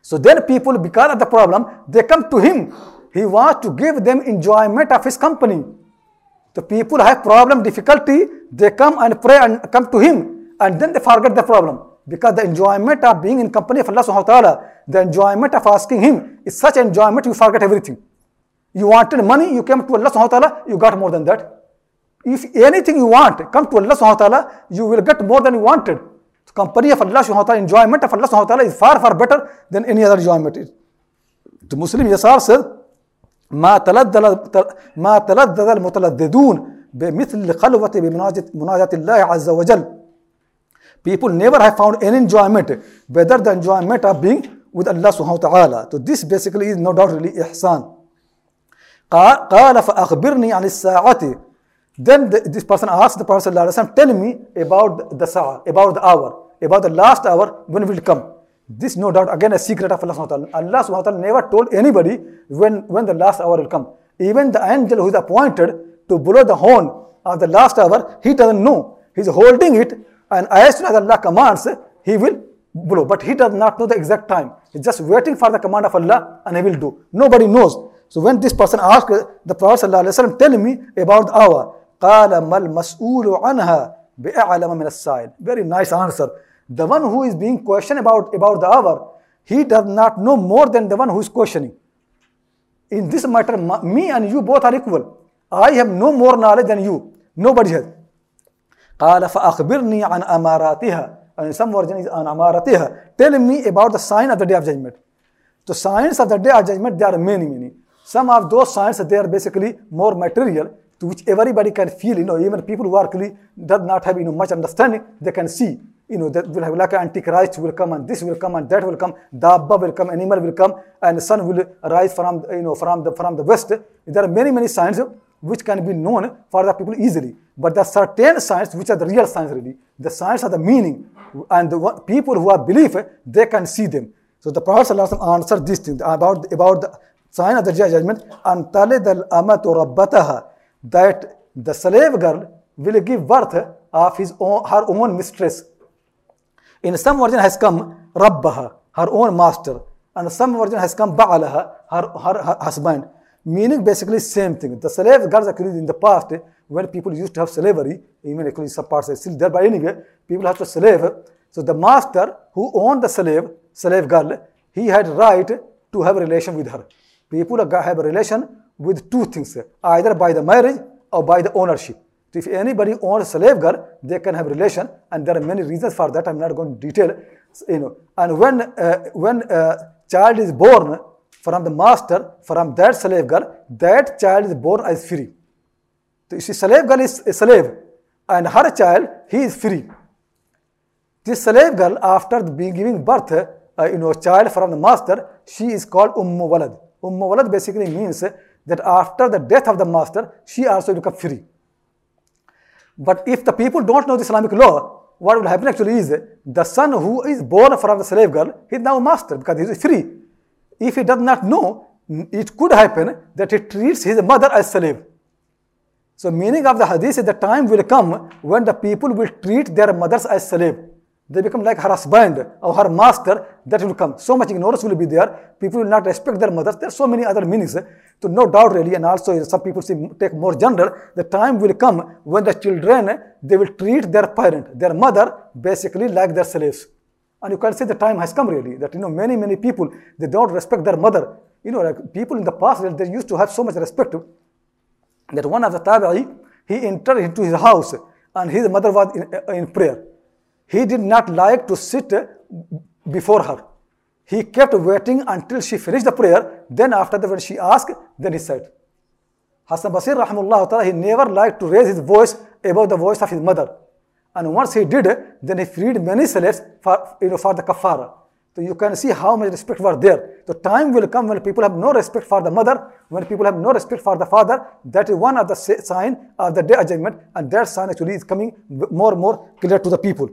So then people because of the problem they come to him. He wants to give them enjoyment of his company. The people have problem difficulty they come and pray and come to him. And then they forget the problem. Because the enjoyment of being in company of Allah subhanahu wa ta'ala the enjoyment of asking him is such enjoyment you forget everything. You wanted money, you came to Allah subhanahu wa ta'ala, you got more than that. If anything you want, come to Allah subhanahu wa ta'ala, you will get more than you wanted. The company of Allah subhanahu wa ta'ala, enjoyment of Allah subhanahu wa ta'ala is far, far better than any other enjoyment. The Muslim Yasar said, ما تلذذ ما تلذذ المتلذذون بمثل الخلوة بمناجاة الله عز وجل. People never have found any enjoyment better than enjoyment of being with Allah wa ta'ala. So this basically is no doubt really. قال قال فأخبرني عن الساعة Then the, this person asked the Prophet ﷺ, tell me about the sa'a, about the hour, about the last hour when will come. This no doubt again a secret of Allah subhanahu wa ta'ala. Allah subhanahu wa ta'ala never told anybody when, when the last hour will come. Even the angel who is appointed to blow the horn of the last hour, he doesn't know. He's holding it and as soon as Allah commands, he will blow. But he does not know the exact time. He's just waiting for the command of Allah and he will do. Nobody knows. So when this person asked the Prophet ﷺ, tell me about the hour. قال ما المسؤول عنها بأعلم من السائل. Very nice answer. The one who is being questioned about, about the hour, he does not know more than the one who is questioning. In this matter, ma- me and you both are equal. I have no more knowledge than you. Nobody has. قال فأخبرني عن أماراتها. And some version is عن أماراتها. Tell me about the sign of the day of judgment. The signs of the day of judgment, there are many, many. Some of those signs, they are basically more material, which everybody can feel, you know, even people who are really does not have, you know, much understanding, they can see, you know, that will have like an antichrist will come and this will come and that will come, dabba will come, animal will come, and the sun will rise from, you know, from the, from the west. There are many, many signs which can be known for the people easily. But there are certain signs which are the real signs really. The signs are the meaning, and the people who are belief, they can see them. So the Prophet answered this thing about, about the sign of the judgment, and talid al amatu rabbataha, that the slave girl will give birth of his own, her own mistress. In some version has come rabbaha, her own master, and some version has come ba'alaha, her, her, her husband. Meaning basically same thing. The slave girls actually in the past, when people used to have slavery, even actually some parts are still there, but anyway, people have to slave. So the master who owned the slave, slave girl, he had right to have a relation with her. People have a relation with two things, either by the marriage or by the ownership. So if anybody owns a slave girl, they can have relation, and there are many reasons for that. I'm not going to detail, you know. And when uh, when a child is born from the master, from that slave girl, that child is born as free. So you see, slave girl is a slave, and her child he is free. This slave girl, after being giving birth, uh, you know, child from the master, she is called Ummu Walad. Ummu Walad basically means that after the death of the master, she also will become free. But if the people don't know the Islamic law, what will happen actually is the son who is born from the slave girl, he is now master because he is free. If he does not know, it could happen that he treats his mother as slave. So meaning of the hadith is the time will come when the people will treat their mothers as slave. They become like her husband or her master, that will come. So much ignorance will be there. People will not respect their mothers. There are so many other meanings. So no doubt really, and also some people say, take more general, the time will come when the children, they will treat their parent, their mother, basically like their slaves. And you can say the time has come really, that you know, many, many people, they don't respect their mother. You know, like people in the past, they used to have so much respect that one of the tabi'i, he entered into his house and his mother was in, in prayer. He did not like to sit before her. He kept waiting until she finished the prayer. Then after that, when she asked, then he said, Hassan Basri rahmullah he never liked to raise his voice above the voice of his mother. And once he did, then he freed many slaves for, you know, for the kafara. So you can see how much respect was there. The time will come when people have no respect for the mother, when people have no respect for the father. That is one of the sign of the day of judgment, and that sign actually is coming more and more clear to the people.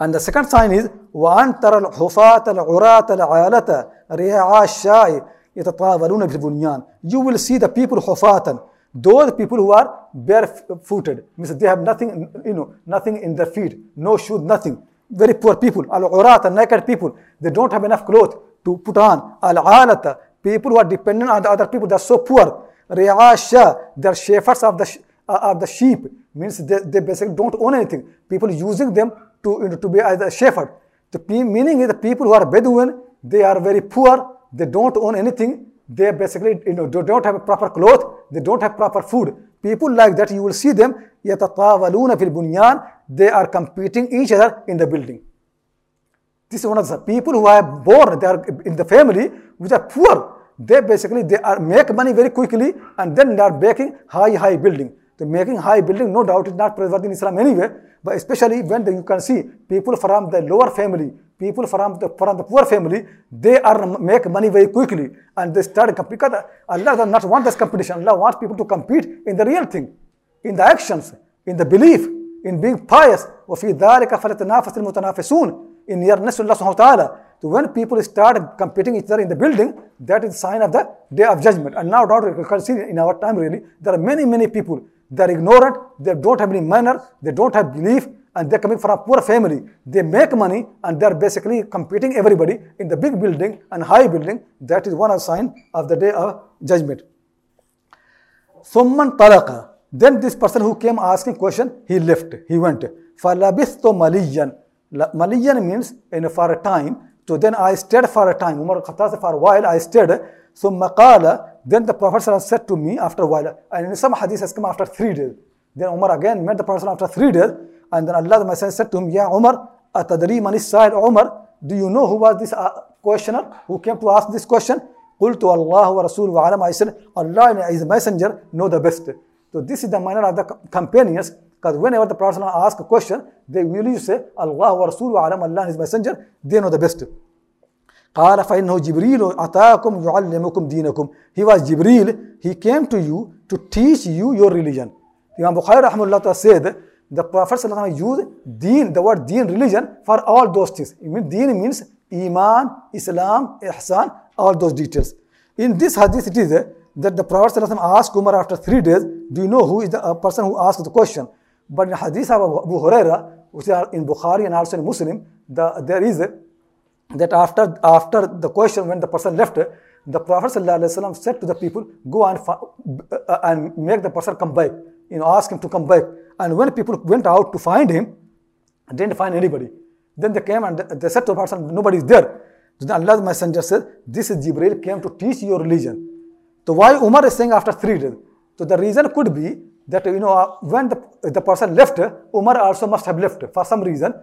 And the second sign is وأن ترى الحفاة العراة العالة رعاء الشاء يتطاولون في البنيان. You will see the people حفاة those people who are barefooted means they have nothing you know nothing in their feet no shoes nothing very poor people al-urat naked people they don't have enough clothes to put on al-alata people who are dependent on the other people they're so poor ri'asha they're shepherds of the uh, of the sheep means they, they basically don't own anything people using them to, you know, to be as a shepherd. The meaning is the people who are Bedouin, they are very poor, they don't own anything, they basically you know, they don't have proper clothes, they don't have proper food. People like that, you will see them, يَتَطَاوَلُونَ فِي الْبُنْيَانِ They are competing each other in the building. This is one of the people who are born, they are in the family, which are poor. They basically, they are make money very quickly and then they are making high, high building. The making high building, no doubt, is not praiseworthy in Islam anyway, but especially when the, you can see people from the lower family, people from the, from the poor family, they are make money very quickly and they start because Allah does not want this competition. Allah wants people to compete in the real thing, in the actions, in the belief, in being pious. وفي ذلك فليتنافس المتنافسون in nearness to Allah subhanahu wa ta'ala. So when people start competing each other in the building, that is sign of the day of judgment. And now, in our time, really, there are many, many people. They are ignorant. They don't have any manner. They don't have belief. And they're coming from a poor family. They make money and they're basically competing everybody in the big building and high building. That is one of sign of the day of judgment. Summan talaqa. Then this person who came asking question, he left. He went. Falabisto maliyan. Maliyan means in for a time So then I stayed for a time. Umar Khattab for a while I stayed. ثم قال then the Prophet said to me after a while and in some hadith has come after three days then Umar again met the Prophet after three days and then Allah the Messenger said to him Ya Umar atadri man sa'id Umar do you know who was this uh, questioner who came to ask this question قلت الله ورسوله علم I said Allah and his messenger know the best so this is the manner of the companions because whenever the Prophet asks a question they usually say Allah wa Rasuluhu alam Allah and his messenger they know the best قال فإنه جبريل أتاكم يعلمكم دينكم he was Jibril he came to you to teach you your religion Imam Bukhari rahmullah said the Prophet used deen the word deen religion for all those things I mean, deen means iman Islam ihsan all those details in this hadith it is that the Prophet asked Umar after three days do you know who is the uh, person who asked the question But in hadith of Abu Huraira which are in Bukhari and also in Muslim the, there is that after, after the question, when the person left, the Prophet ﷺ said to the people, go and, uh, and make the person come back, you know, ask him to come back. And when people went out to find him, didn't find anybody. Then they came and they said to the person, nobody is there. Then Allah's messenger said, this is Jibril came to teach your religion. So why Umar is saying after three days? So the reason could be that, you know, uh, when the, the person left, Umar also must have left for some reason.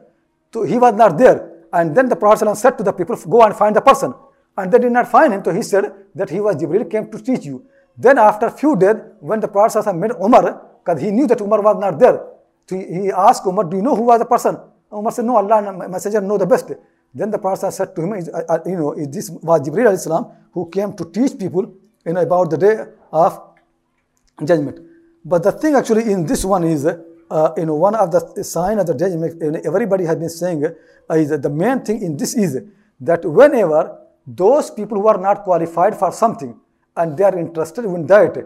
So he was not there. And then the Prophet said to the people, go and find the person. And they did not find him, so he said that he was Jibril came to teach you. Then after few days, when the Prophet met Umar, because he knew that Umar was not there, so he asked Umar, do you know who was the person? Umar said, no, Allah Messenger know the best. Then the Prophet said to him, uh, uh, you know, this was Jibril who came to teach people you know, about the day of judgment. But the thing actually in this one is, uh, you know, one of the sign of the judgment, everybody has been saying, uh, is the main thing in this is that whenever those people who are not qualified for something and they are interested in that,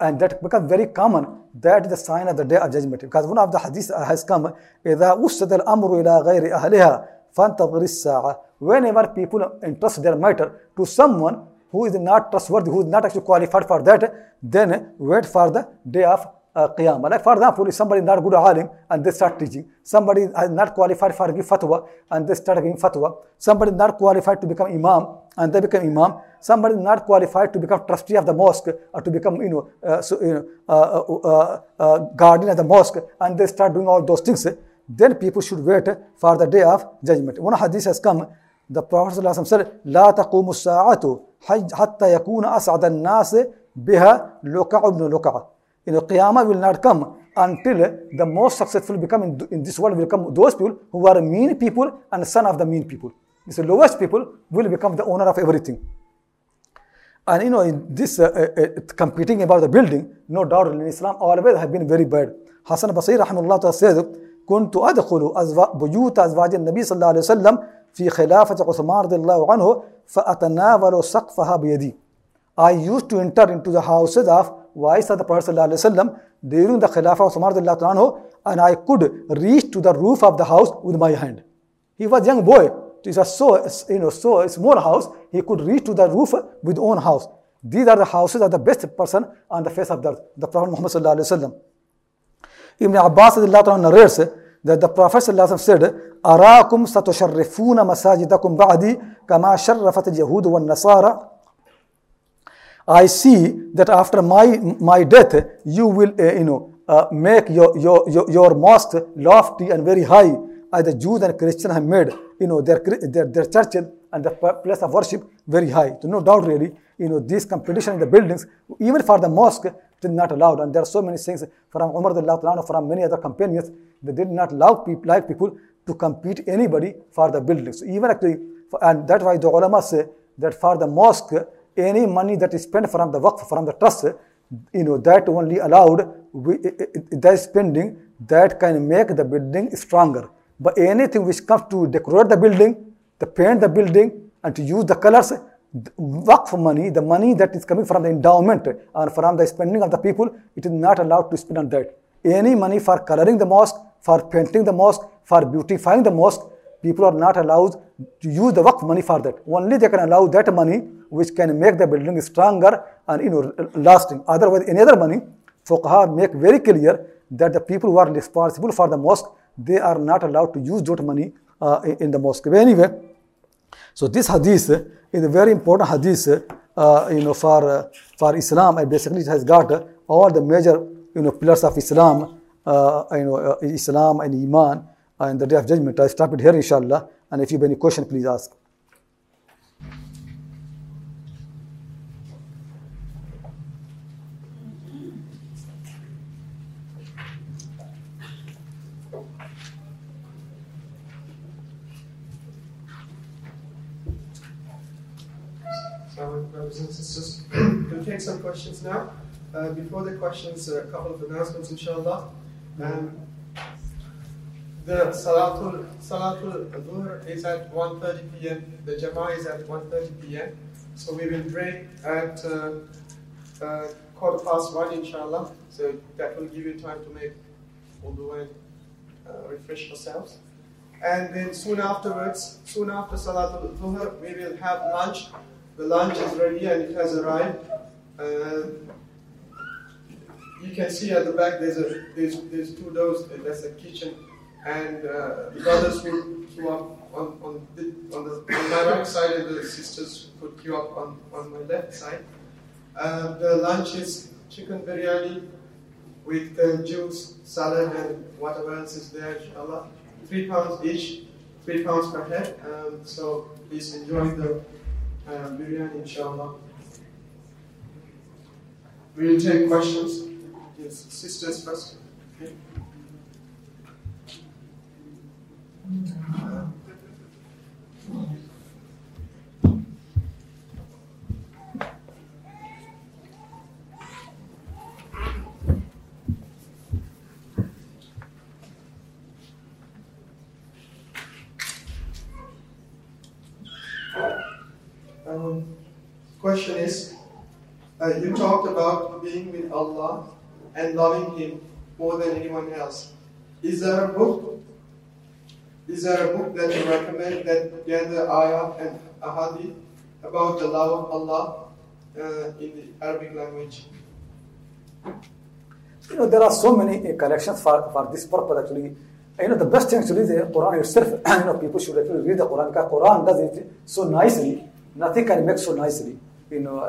and that becomes very common. That is the sign of the day of judgment. Because one of the hadith has come, إذا وسد الأمر إلى غير أهلها فانتظر الساعة. Whenever people entrust their matter to someone who is not trustworthy, who is not actually qualified for that, then wait for the day of uh, qiyamah. Like for example, if somebody is not good alim and they start teaching, somebody is not qualified for give fatwa and they start giving fatwa, somebody is not qualified to become imam and they become imam, somebody is not qualified to become trustee of the mosque or to become you know, uh, so, you know uh, uh, uh guardian of the mosque and they start doing all those things, then people should wait for the day of judgment. One hadith has come, the Prophet said, لا تقوم الساعة حتى يكون أسعد الناس بها لقع ابن لقع you know, Qiyamah will not come until the most successful become in, in this world will come those people who are mean people and son of the mean people. The lowest people will become the owner of everything. And you know, in this uh, uh, uh, competing about the building, no doubt in Islam always have been very bad. Hassan Basri rahimahullah says, كنت أدخل بيوت أزواج النبي صلى الله عليه وسلم في خلافة عثمان رضي الله عنه فأتناول سقفها بيدي. I used to enter into the houses of wives of the Prophet ﷺ during the Khilafah of Umar anhu, and I could reach to the roof of the house with my hand. He was a young boy. It was so, you know, so a small house. He could reach to the roof with own house. These are the houses of the best person on the face of the earth, the Prophet Muhammad sallallahu alaihi wasallam. Ibn Abbas narrates that the Prophet said, "Arakum satusharrifuna masajidakum ba'di kama sharrafat al-yahud wa nasara I see that after my, my death, you will, uh, you know, uh, make your, your, your, your mosque lofty and very high as the Jews and Christians have made, you know, their, their, their churches and the place of worship very high. So no doubt really, you know, this competition in the buildings, even for the mosque, is not allowed. And there are so many things from Umar, from many other companions, they did not allow people, like people to compete anybody for the buildings. So even actually, and that's why the ulama say that for the mosque, any money that is spent from the waqf, from the trust, you know, that only allowed, we, that spending, that can make the building stronger. But anything which comes to decorate the building, to paint the building, and to use the colors, waqf money, the money that is coming from the endowment or from the spending of the people, it is not allowed to spend on that. Any money for coloring the mosque, for painting the mosque, for beautifying the mosque, people are not allowed to use the waqf money for that. Only they can allow that money which can make the building stronger and you know lasting. Otherwise, any other money, fuqaha make very clear that the people who are responsible for the mosque, they are not allowed to use that money uh, in the mosque. But anyway, so this hadith is a very important hadith, uh, you know, for uh, for Islam. And basically, it has got all the major you know pillars of Islam, uh, you know, uh, Islam and Iman and the Day of Judgment. I stop it here, inshallah. And if you have any question, please ask. Brothers and we'll take some questions now. Uh, before the questions, a couple of announcements, inshallah. Um, the Salatul, Salatul Dhuhr is at 1.30 p.m. The Jama'ah is at 1.30 p.m. So we will break at uh, uh, quarter past one, inshallah. So that will give you time to make wudu and uh, refresh yourselves. And then soon afterwards, soon after Salatul Dhuhr, we will have lunch the lunch is ready and it has arrived. Uh, you can see at the back there's a there's, there's two doors. That's a kitchen, and uh, the brothers who, who are on on, the, on, the, on my right side and the sisters put you up on, on my left side. Uh, the lunch is chicken biryani with uh, juice, salad, and whatever else is there, inshallah. Three pounds each, three pounds per head. Um, so please enjoy the Um, biryani, inshallah. We'll take questions. Yes, sisters first. Okay. Uh, question is, uh, you talked about being with Allah and loving Him more than anyone else. Is there a book? Is there a book that you recommend that gather ayah and ahadith about the love of Allah uh, in the Arabic language? You know, there are so many uh, collections for, for this purpose actually. You know, the best thing actually is the Quran itself. you know, people should actually read the Quran because Quran does it so nicely. Nothing can make so nicely. You know,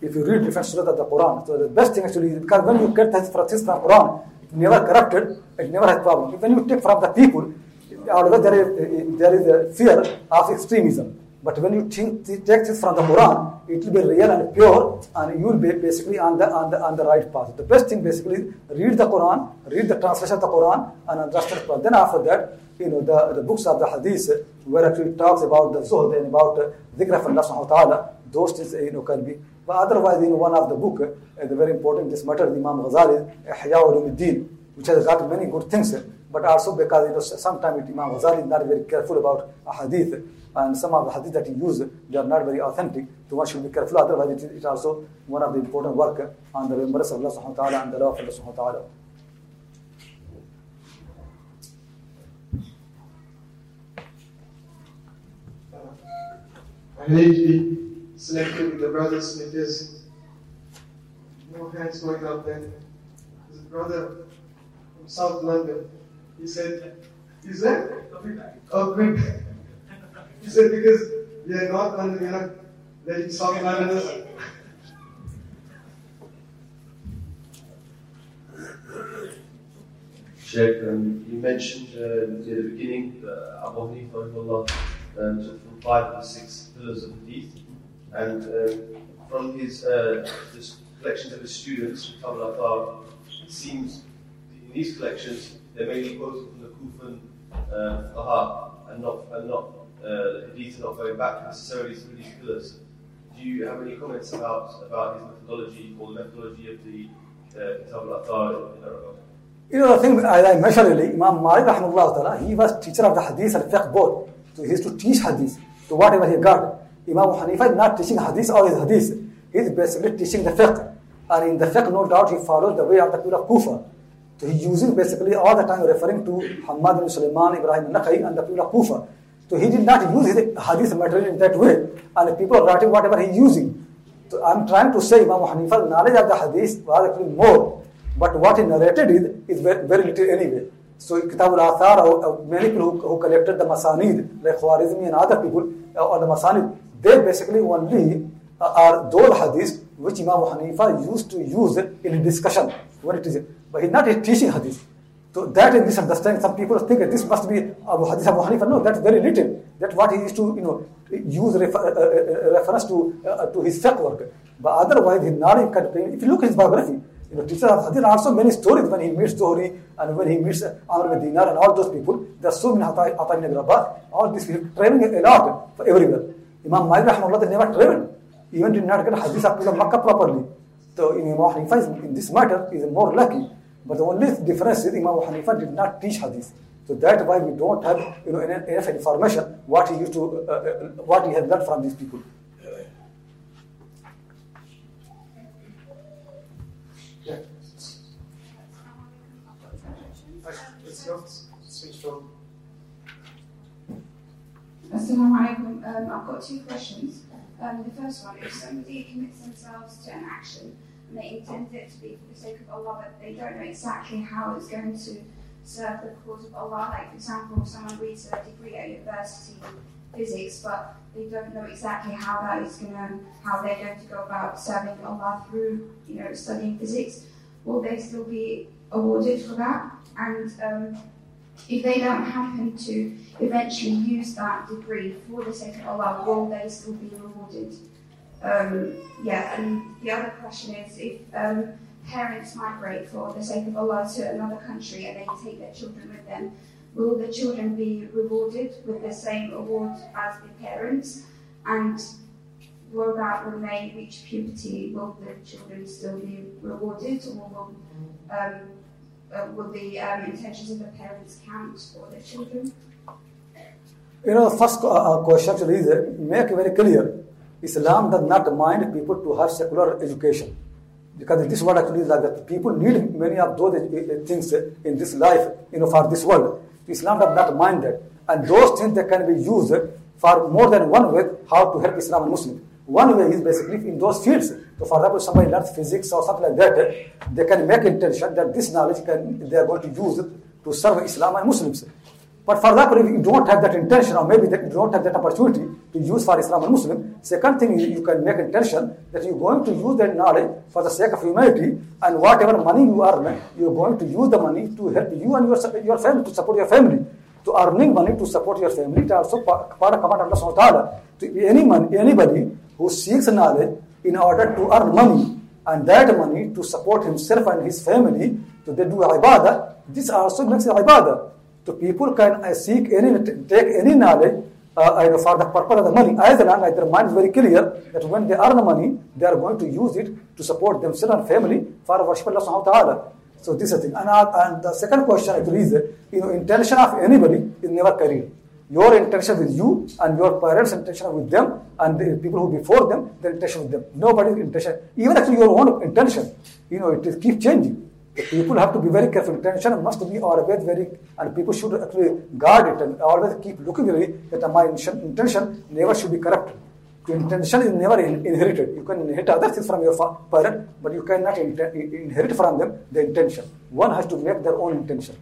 if you read different surahs of the Quran, so the best thing actually because when you get things from Quran, it never corrupted, it never has problem. When you take from the people, there is, there is a fear of extremism. But when you think, take this from the Quran, it will be real and pure, and you will be basically on the, on the, on the right path. The best thing basically is read the Quran, read the translation of the Quran, and understand the Quran. Then after that, you know, the, the books of the Hadith, where actually talks about the Zuhd and about uh, dhikr of Allah subhanahu those things, you know, can be. But otherwise, you know, one of the book, uh, the very important, this matter, the Imam Ghazali, Ihya Ulumuddin, which has got many good things, but also because, you know, sometimes Imam Ghazali is not very careful about hadith, and some of the hadith that he used, they are not very authentic, so one should be careful, otherwise it is also one of the important work on the remembrance of Allah subhanahu wa ta'ala and the love of Allah subhanahu wa ta'ala. I need selective with the brothers because no hands going up there. There's a brother from South London. He said, Is that? Oh, quick. He said, Because we are North London, we are not letting South. Sheikh, um, you mentioned uh, at the beginning Abu Hanifa um, took from five to six pillars of hadith, and um, from his uh, collections of his students, Kitab al it seems in these collections they're mainly quoted from the Kufan uh, and not and not uh, hadith, not going back necessarily to these pillars. Do you have any comments about about his methodology or the methodology of the uh, Kitab al in that regard? You know, the thing, I mentioned earlier, Imam Malik he was teacher of the hadith and fiqh both. So he used to teach hadith to whatever he got. Imam Hanifa is not teaching hadith or his hadith. He is basically teaching the fiqh. And in the fiqh, no doubt, he follows the way of the people of Kufa. So he's using basically all the time referring to Hamad bin Sulaiman, Ibrahim Nakhai, and the people of Kufa. So he did not use his hadith material in that way. And people are writing whatever he's using. So I'm trying to say Imam Hanifa's knowledge of the hadith was actually more. But what he narrated is, is very, very little anyway. So Kitab al-Athar, uh, many people who, who collected the Masanid, like Khwarizmi and other people, uh, or the Masanid, they basically only uh, are those hadiths which Imam Hanifa used to use in discussion when it is, but he's not teaching hadith. So that is misunderstanding. Some people think this must be Abu Hadith Abu Hanifa. No, that's very little. That's what he used to, you know, use refer, uh, uh, reference to uh, to his fiqh work. But otherwise, his knowledge can. If you look at his biography, you know, teacher of Hadith also many stories when he meets Zuhri and when he meets Amr bin Dinar and all those people. There are so many Atta ibn Rabah. All these people traveling a lot for everywhere. Imam Malik Rahmahullah never traveled. Even did not get Hadith of Makkah properly. So Imam Hanifa in this matter is more lucky. But the only difference is Imam Hanifa did not teach Hadith. So that's why we don't have you know enough information what he used to uh, uh, what he has learned from these people. Switch. Assalamu alaikum. Um, I've got two questions. Um, the first one, if somebody commits themselves to an action and they intend it to be for the sake of Allah, but they don't know exactly how it's going to serve the cause of Allah, like for example, someone reads a degree at university in physics, but they don't know exactly how that is going to, how they're going to go about serving Allah through, you know, studying physics, will they still be awarded for that? And um, if they don't happen to eventually use that degree for the sake of Allah, will they still be rewarded? Um, yeah, and the other question is if um, parents migrate for the sake of Allah to another country and they take their children with them, will the children be rewarded with the same award as the parents? And what about when they reach puberty? Will the children still be rewarded, or will um, will the um, intentions of the parents count for the children? You know, first uh, question actually is uh, make very clear. Islam does not mind people to have secular education. Because this world actually is like that. People need many of those uh, uh, things in this life, you know, for this world. Islam does not mind that. And those things that can be used for more than one way how to help Islam and Muslims. One way is basically in those fields. So for example, somebody learns physics or something like that, they can make intention that this knowledge can they are going to use it to serve Islam and Muslims. But for example, if you don't have that intention, or maybe that you don't have that opportunity to use for Islam and Muslim, second thing is you can make intention that you're going to use that knowledge for the sake of humanity, and whatever money you earn, you're going to use the money to help you and your, your family, to support your family. To earning money to support your family, it also part of command of Allah. To any man, anybody who seeks knowledge in order to earn money, and that money to support himself and his family, so they do ibadah, this also makes ibadah. So people can uh, seek any, take any knowledge uh, for the purpose of the money, as long as their mind is very clear that when they earn the money, they are going to use it to support themselves and family for worship Allah subhanahu wa ta'ala. So this is the thing. And, uh, and the second question actually is, you know, intention of anybody is never carried. Your intention with you and your parents' intention with them and the people who before them, their intention with them. Nobody's intention, even actually your own intention, you know, it is keep changing. The people have to be very careful. Intention must be always very, and people should actually guard it and always keep looking it that my intention never should be corrupted. Intention is never in, inherited. You can inherit other things from your parent, but you cannot in, inherit from them the intention. One has to make their own intention.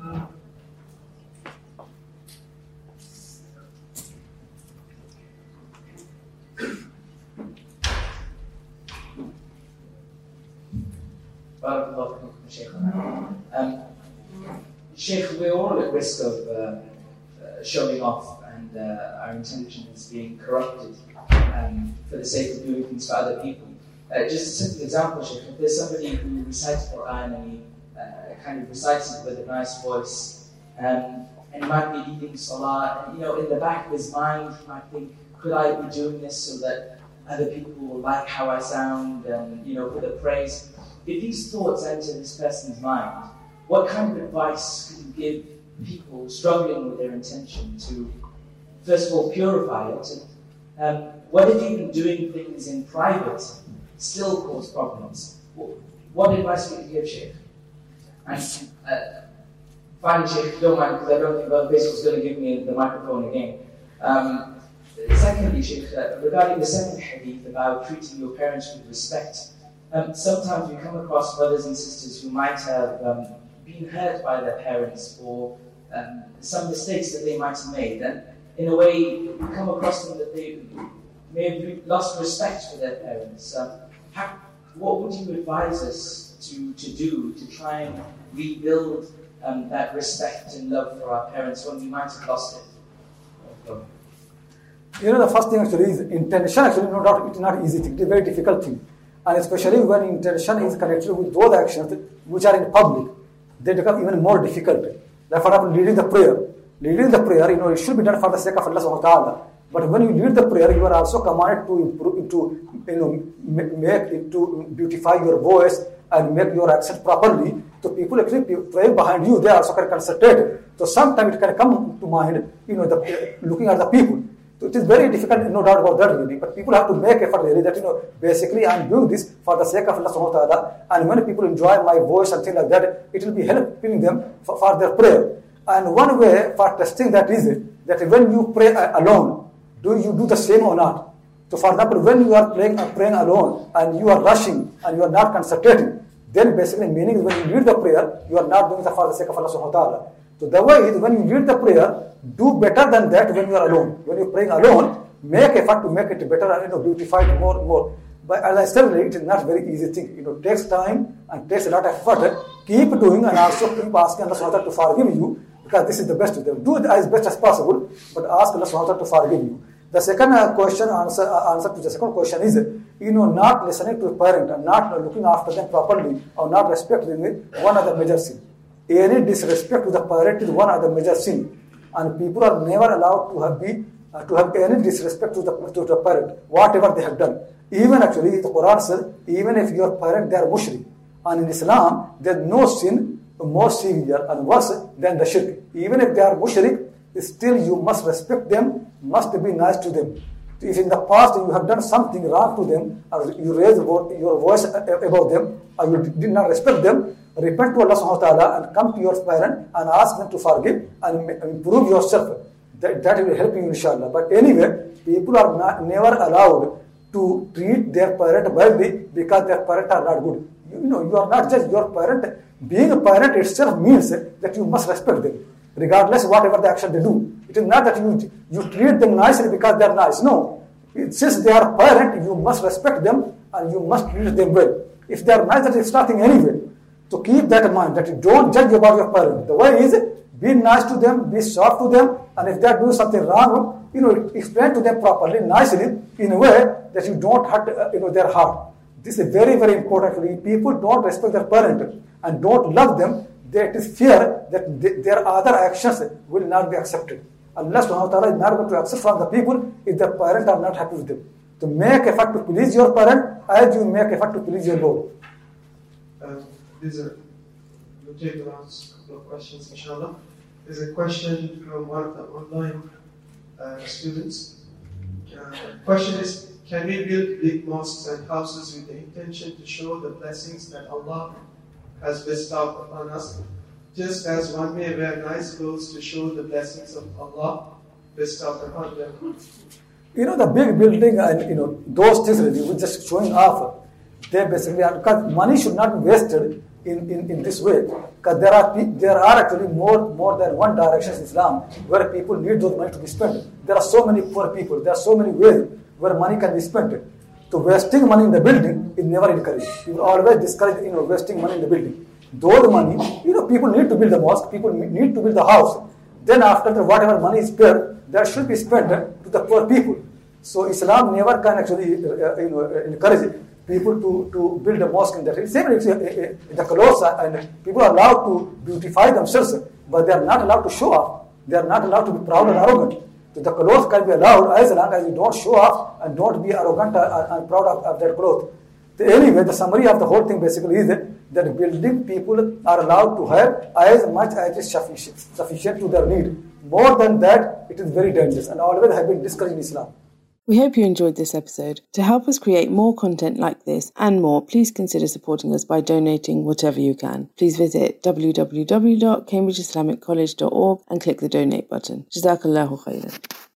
Barakallahu. Um, we're all at risk of uh, uh, showing off and uh, our intentions being corrupted um, for the sake of doing things for other people. Uh, just a simple example, Sheikh, if there's somebody who recites Quran and he kind of recites it with a nice voice, um, and he might be leading Salah, and you know, in the back of his mind, he might think, could I be doing this so that other people will like how I sound and, you know, for the praise? If these thoughts enter this person's mind, what kind of advice could you give people struggling with their intention to, first of all, purify it? And um, what if even doing things in private still cause problems? What advice would you give, Sheikh? And uh, finally, Sheikh, if you don't mind, because I don't think Brother Basil is going to give me the microphone again. Um, secondly, Sheikh, uh, regarding the second hadith about treating your parents with respect, um, sometimes we come across brothers and sisters who might have um, been hurt by their parents for um, some mistakes that they might have made. And in a way, we come across them that they may have lost respect for their parents. Um, how, what would you advise us to, to do to try and rebuild um, that respect and love for our parents when we might have lost it? You know, the first thing actually is intention. Actually, no doubt, it's not easy. It's a very difficult thing. And especially when intention is connected with those actions which are in public, they become even more difficult. Like for example, leading the prayer. Leading the prayer, you know, it should be done for the sake of Allah subhanahu wa ta'ala. But when you lead the prayer, you are also commanded to improve, to you know, make it to beautify your voice and make your accent properly. So people actually pray behind you, they also can concentrate. So sometimes it can come to mind, you know, the, looking at the people. So it is very difficult, no doubt about that really. But people have to make effort really that, you know, basically I'm doing this for the sake of Allah subhanahu wa ta'ala. And when people enjoy my voice and things like that, it will be helping them for, for their prayer. And one way for testing that is that when you pray alone, do you do the same or not? So for example, when you are praying, uh, praying alone and you are rushing and you are not concentrating, then basically meaning is when you read the prayer, you are not doing it for the sake of Allah subhanahu wa ta'ala. So the way is when you read the prayer, do better than that when you are alone. When you're praying alone, make effort to make it better and you know, beautify it more and more. But as I said, it is not very easy thing. You know, takes time and takes a lot of effort. Keep doing and also keep asking Allah subhanahu wa ta'ala to forgive you because this is the best. Do it as best as possible, but ask Allah subhanahu wa ta'ala to forgive you. The second uh, question, answer, uh, answer to the second question is, you know, not listening to parent and not looking after them properly or not respecting one of the major sin. Any disrespect to the parent is one of the major sin. And people are never allowed to have be uh, to have any disrespect to the to the parent, whatever they have done. Even actually, the Quran says, even if your parent they are mushrik, and in Islam there is no sin more severe and worse than the shirk. Even if they are mushrik, still you must respect them, must be nice to them. If in the past you have done something wrong to them, or you raise your voice above them, or you did not respect them, repent to Allah subhanahu wa ta'ala and come to your parent and ask them to forgive and improve yourself. That, that will help you inshallah. But anyway, people are not, never allowed to treat their parent badly because their parents are not good. You, you know, you are not just your parent. Being a parent itself means that you must respect them, regardless whatever the action they do. It is not that you, you treat them nicely because they are nice. No. Since they are parent, you must respect them and you must treat them well. If they are nice, that is nothing anyway. So keep that in mind that you don't judge about your parent. The way is be nice to them, be soft to them, and if they are doing something wrong, you know, explain to them properly, nicely, in a way that you don't hurt, uh, you know, their heart. This is very, very important. People don't respect their parent and don't love them. There is fear that their other actions will not be accepted. Allah subhanahu wa ta'ala is not going to accept from the people if their parents are not happy with them. To make effort to please your parent as you make effort to please your Lord. Um, these are, we'll take the last couple of questions, inshallah. There's a question from one of the online uh, students. Uh, question is, can we build big mosques and houses with the intention to show the blessings that Allah has bestowed upon us, just as one may wear nice clothes to show the blessings of Allah bestowed upon them? You know, the big building and, you know, those things really, we're just showing off. They basically because money should not be wasted in, in, in this way. Because there are there are actually more more than one direction in Islam where people need those money to be spent. There are so many poor people. There are so many ways where money can be spent. So wasting money in the building is never encouraged. People always discourage you know wasting money in the building. Those money, you know, people need to build the mosque. People need to build the house. Then after the, whatever money is spent, that should be spent to the poor people. So Islam never can actually uh, uh you know uh, encourage people to, to build a mosque in that. Same in uh, the clothes, and people are allowed to beautify themselves, but they are not allowed to show off. They are not allowed to be proud and arrogant. The clothes can be allowed as long as you don't show off and don't be arrogant and, proud of, of that cloth. So anyway, the summary of the whole thing basically is that building people are allowed to have as much as is sufficient, sufficient to their need. More than that, it is very dangerous and always have been discouraged in Islam. We hope you enjoyed this episode. To help us create more content like this and more, please consider supporting us by donating whatever you can. Please visit www.cambridgeislamiccollege.org and click the donate button. Jazakallahu khairan.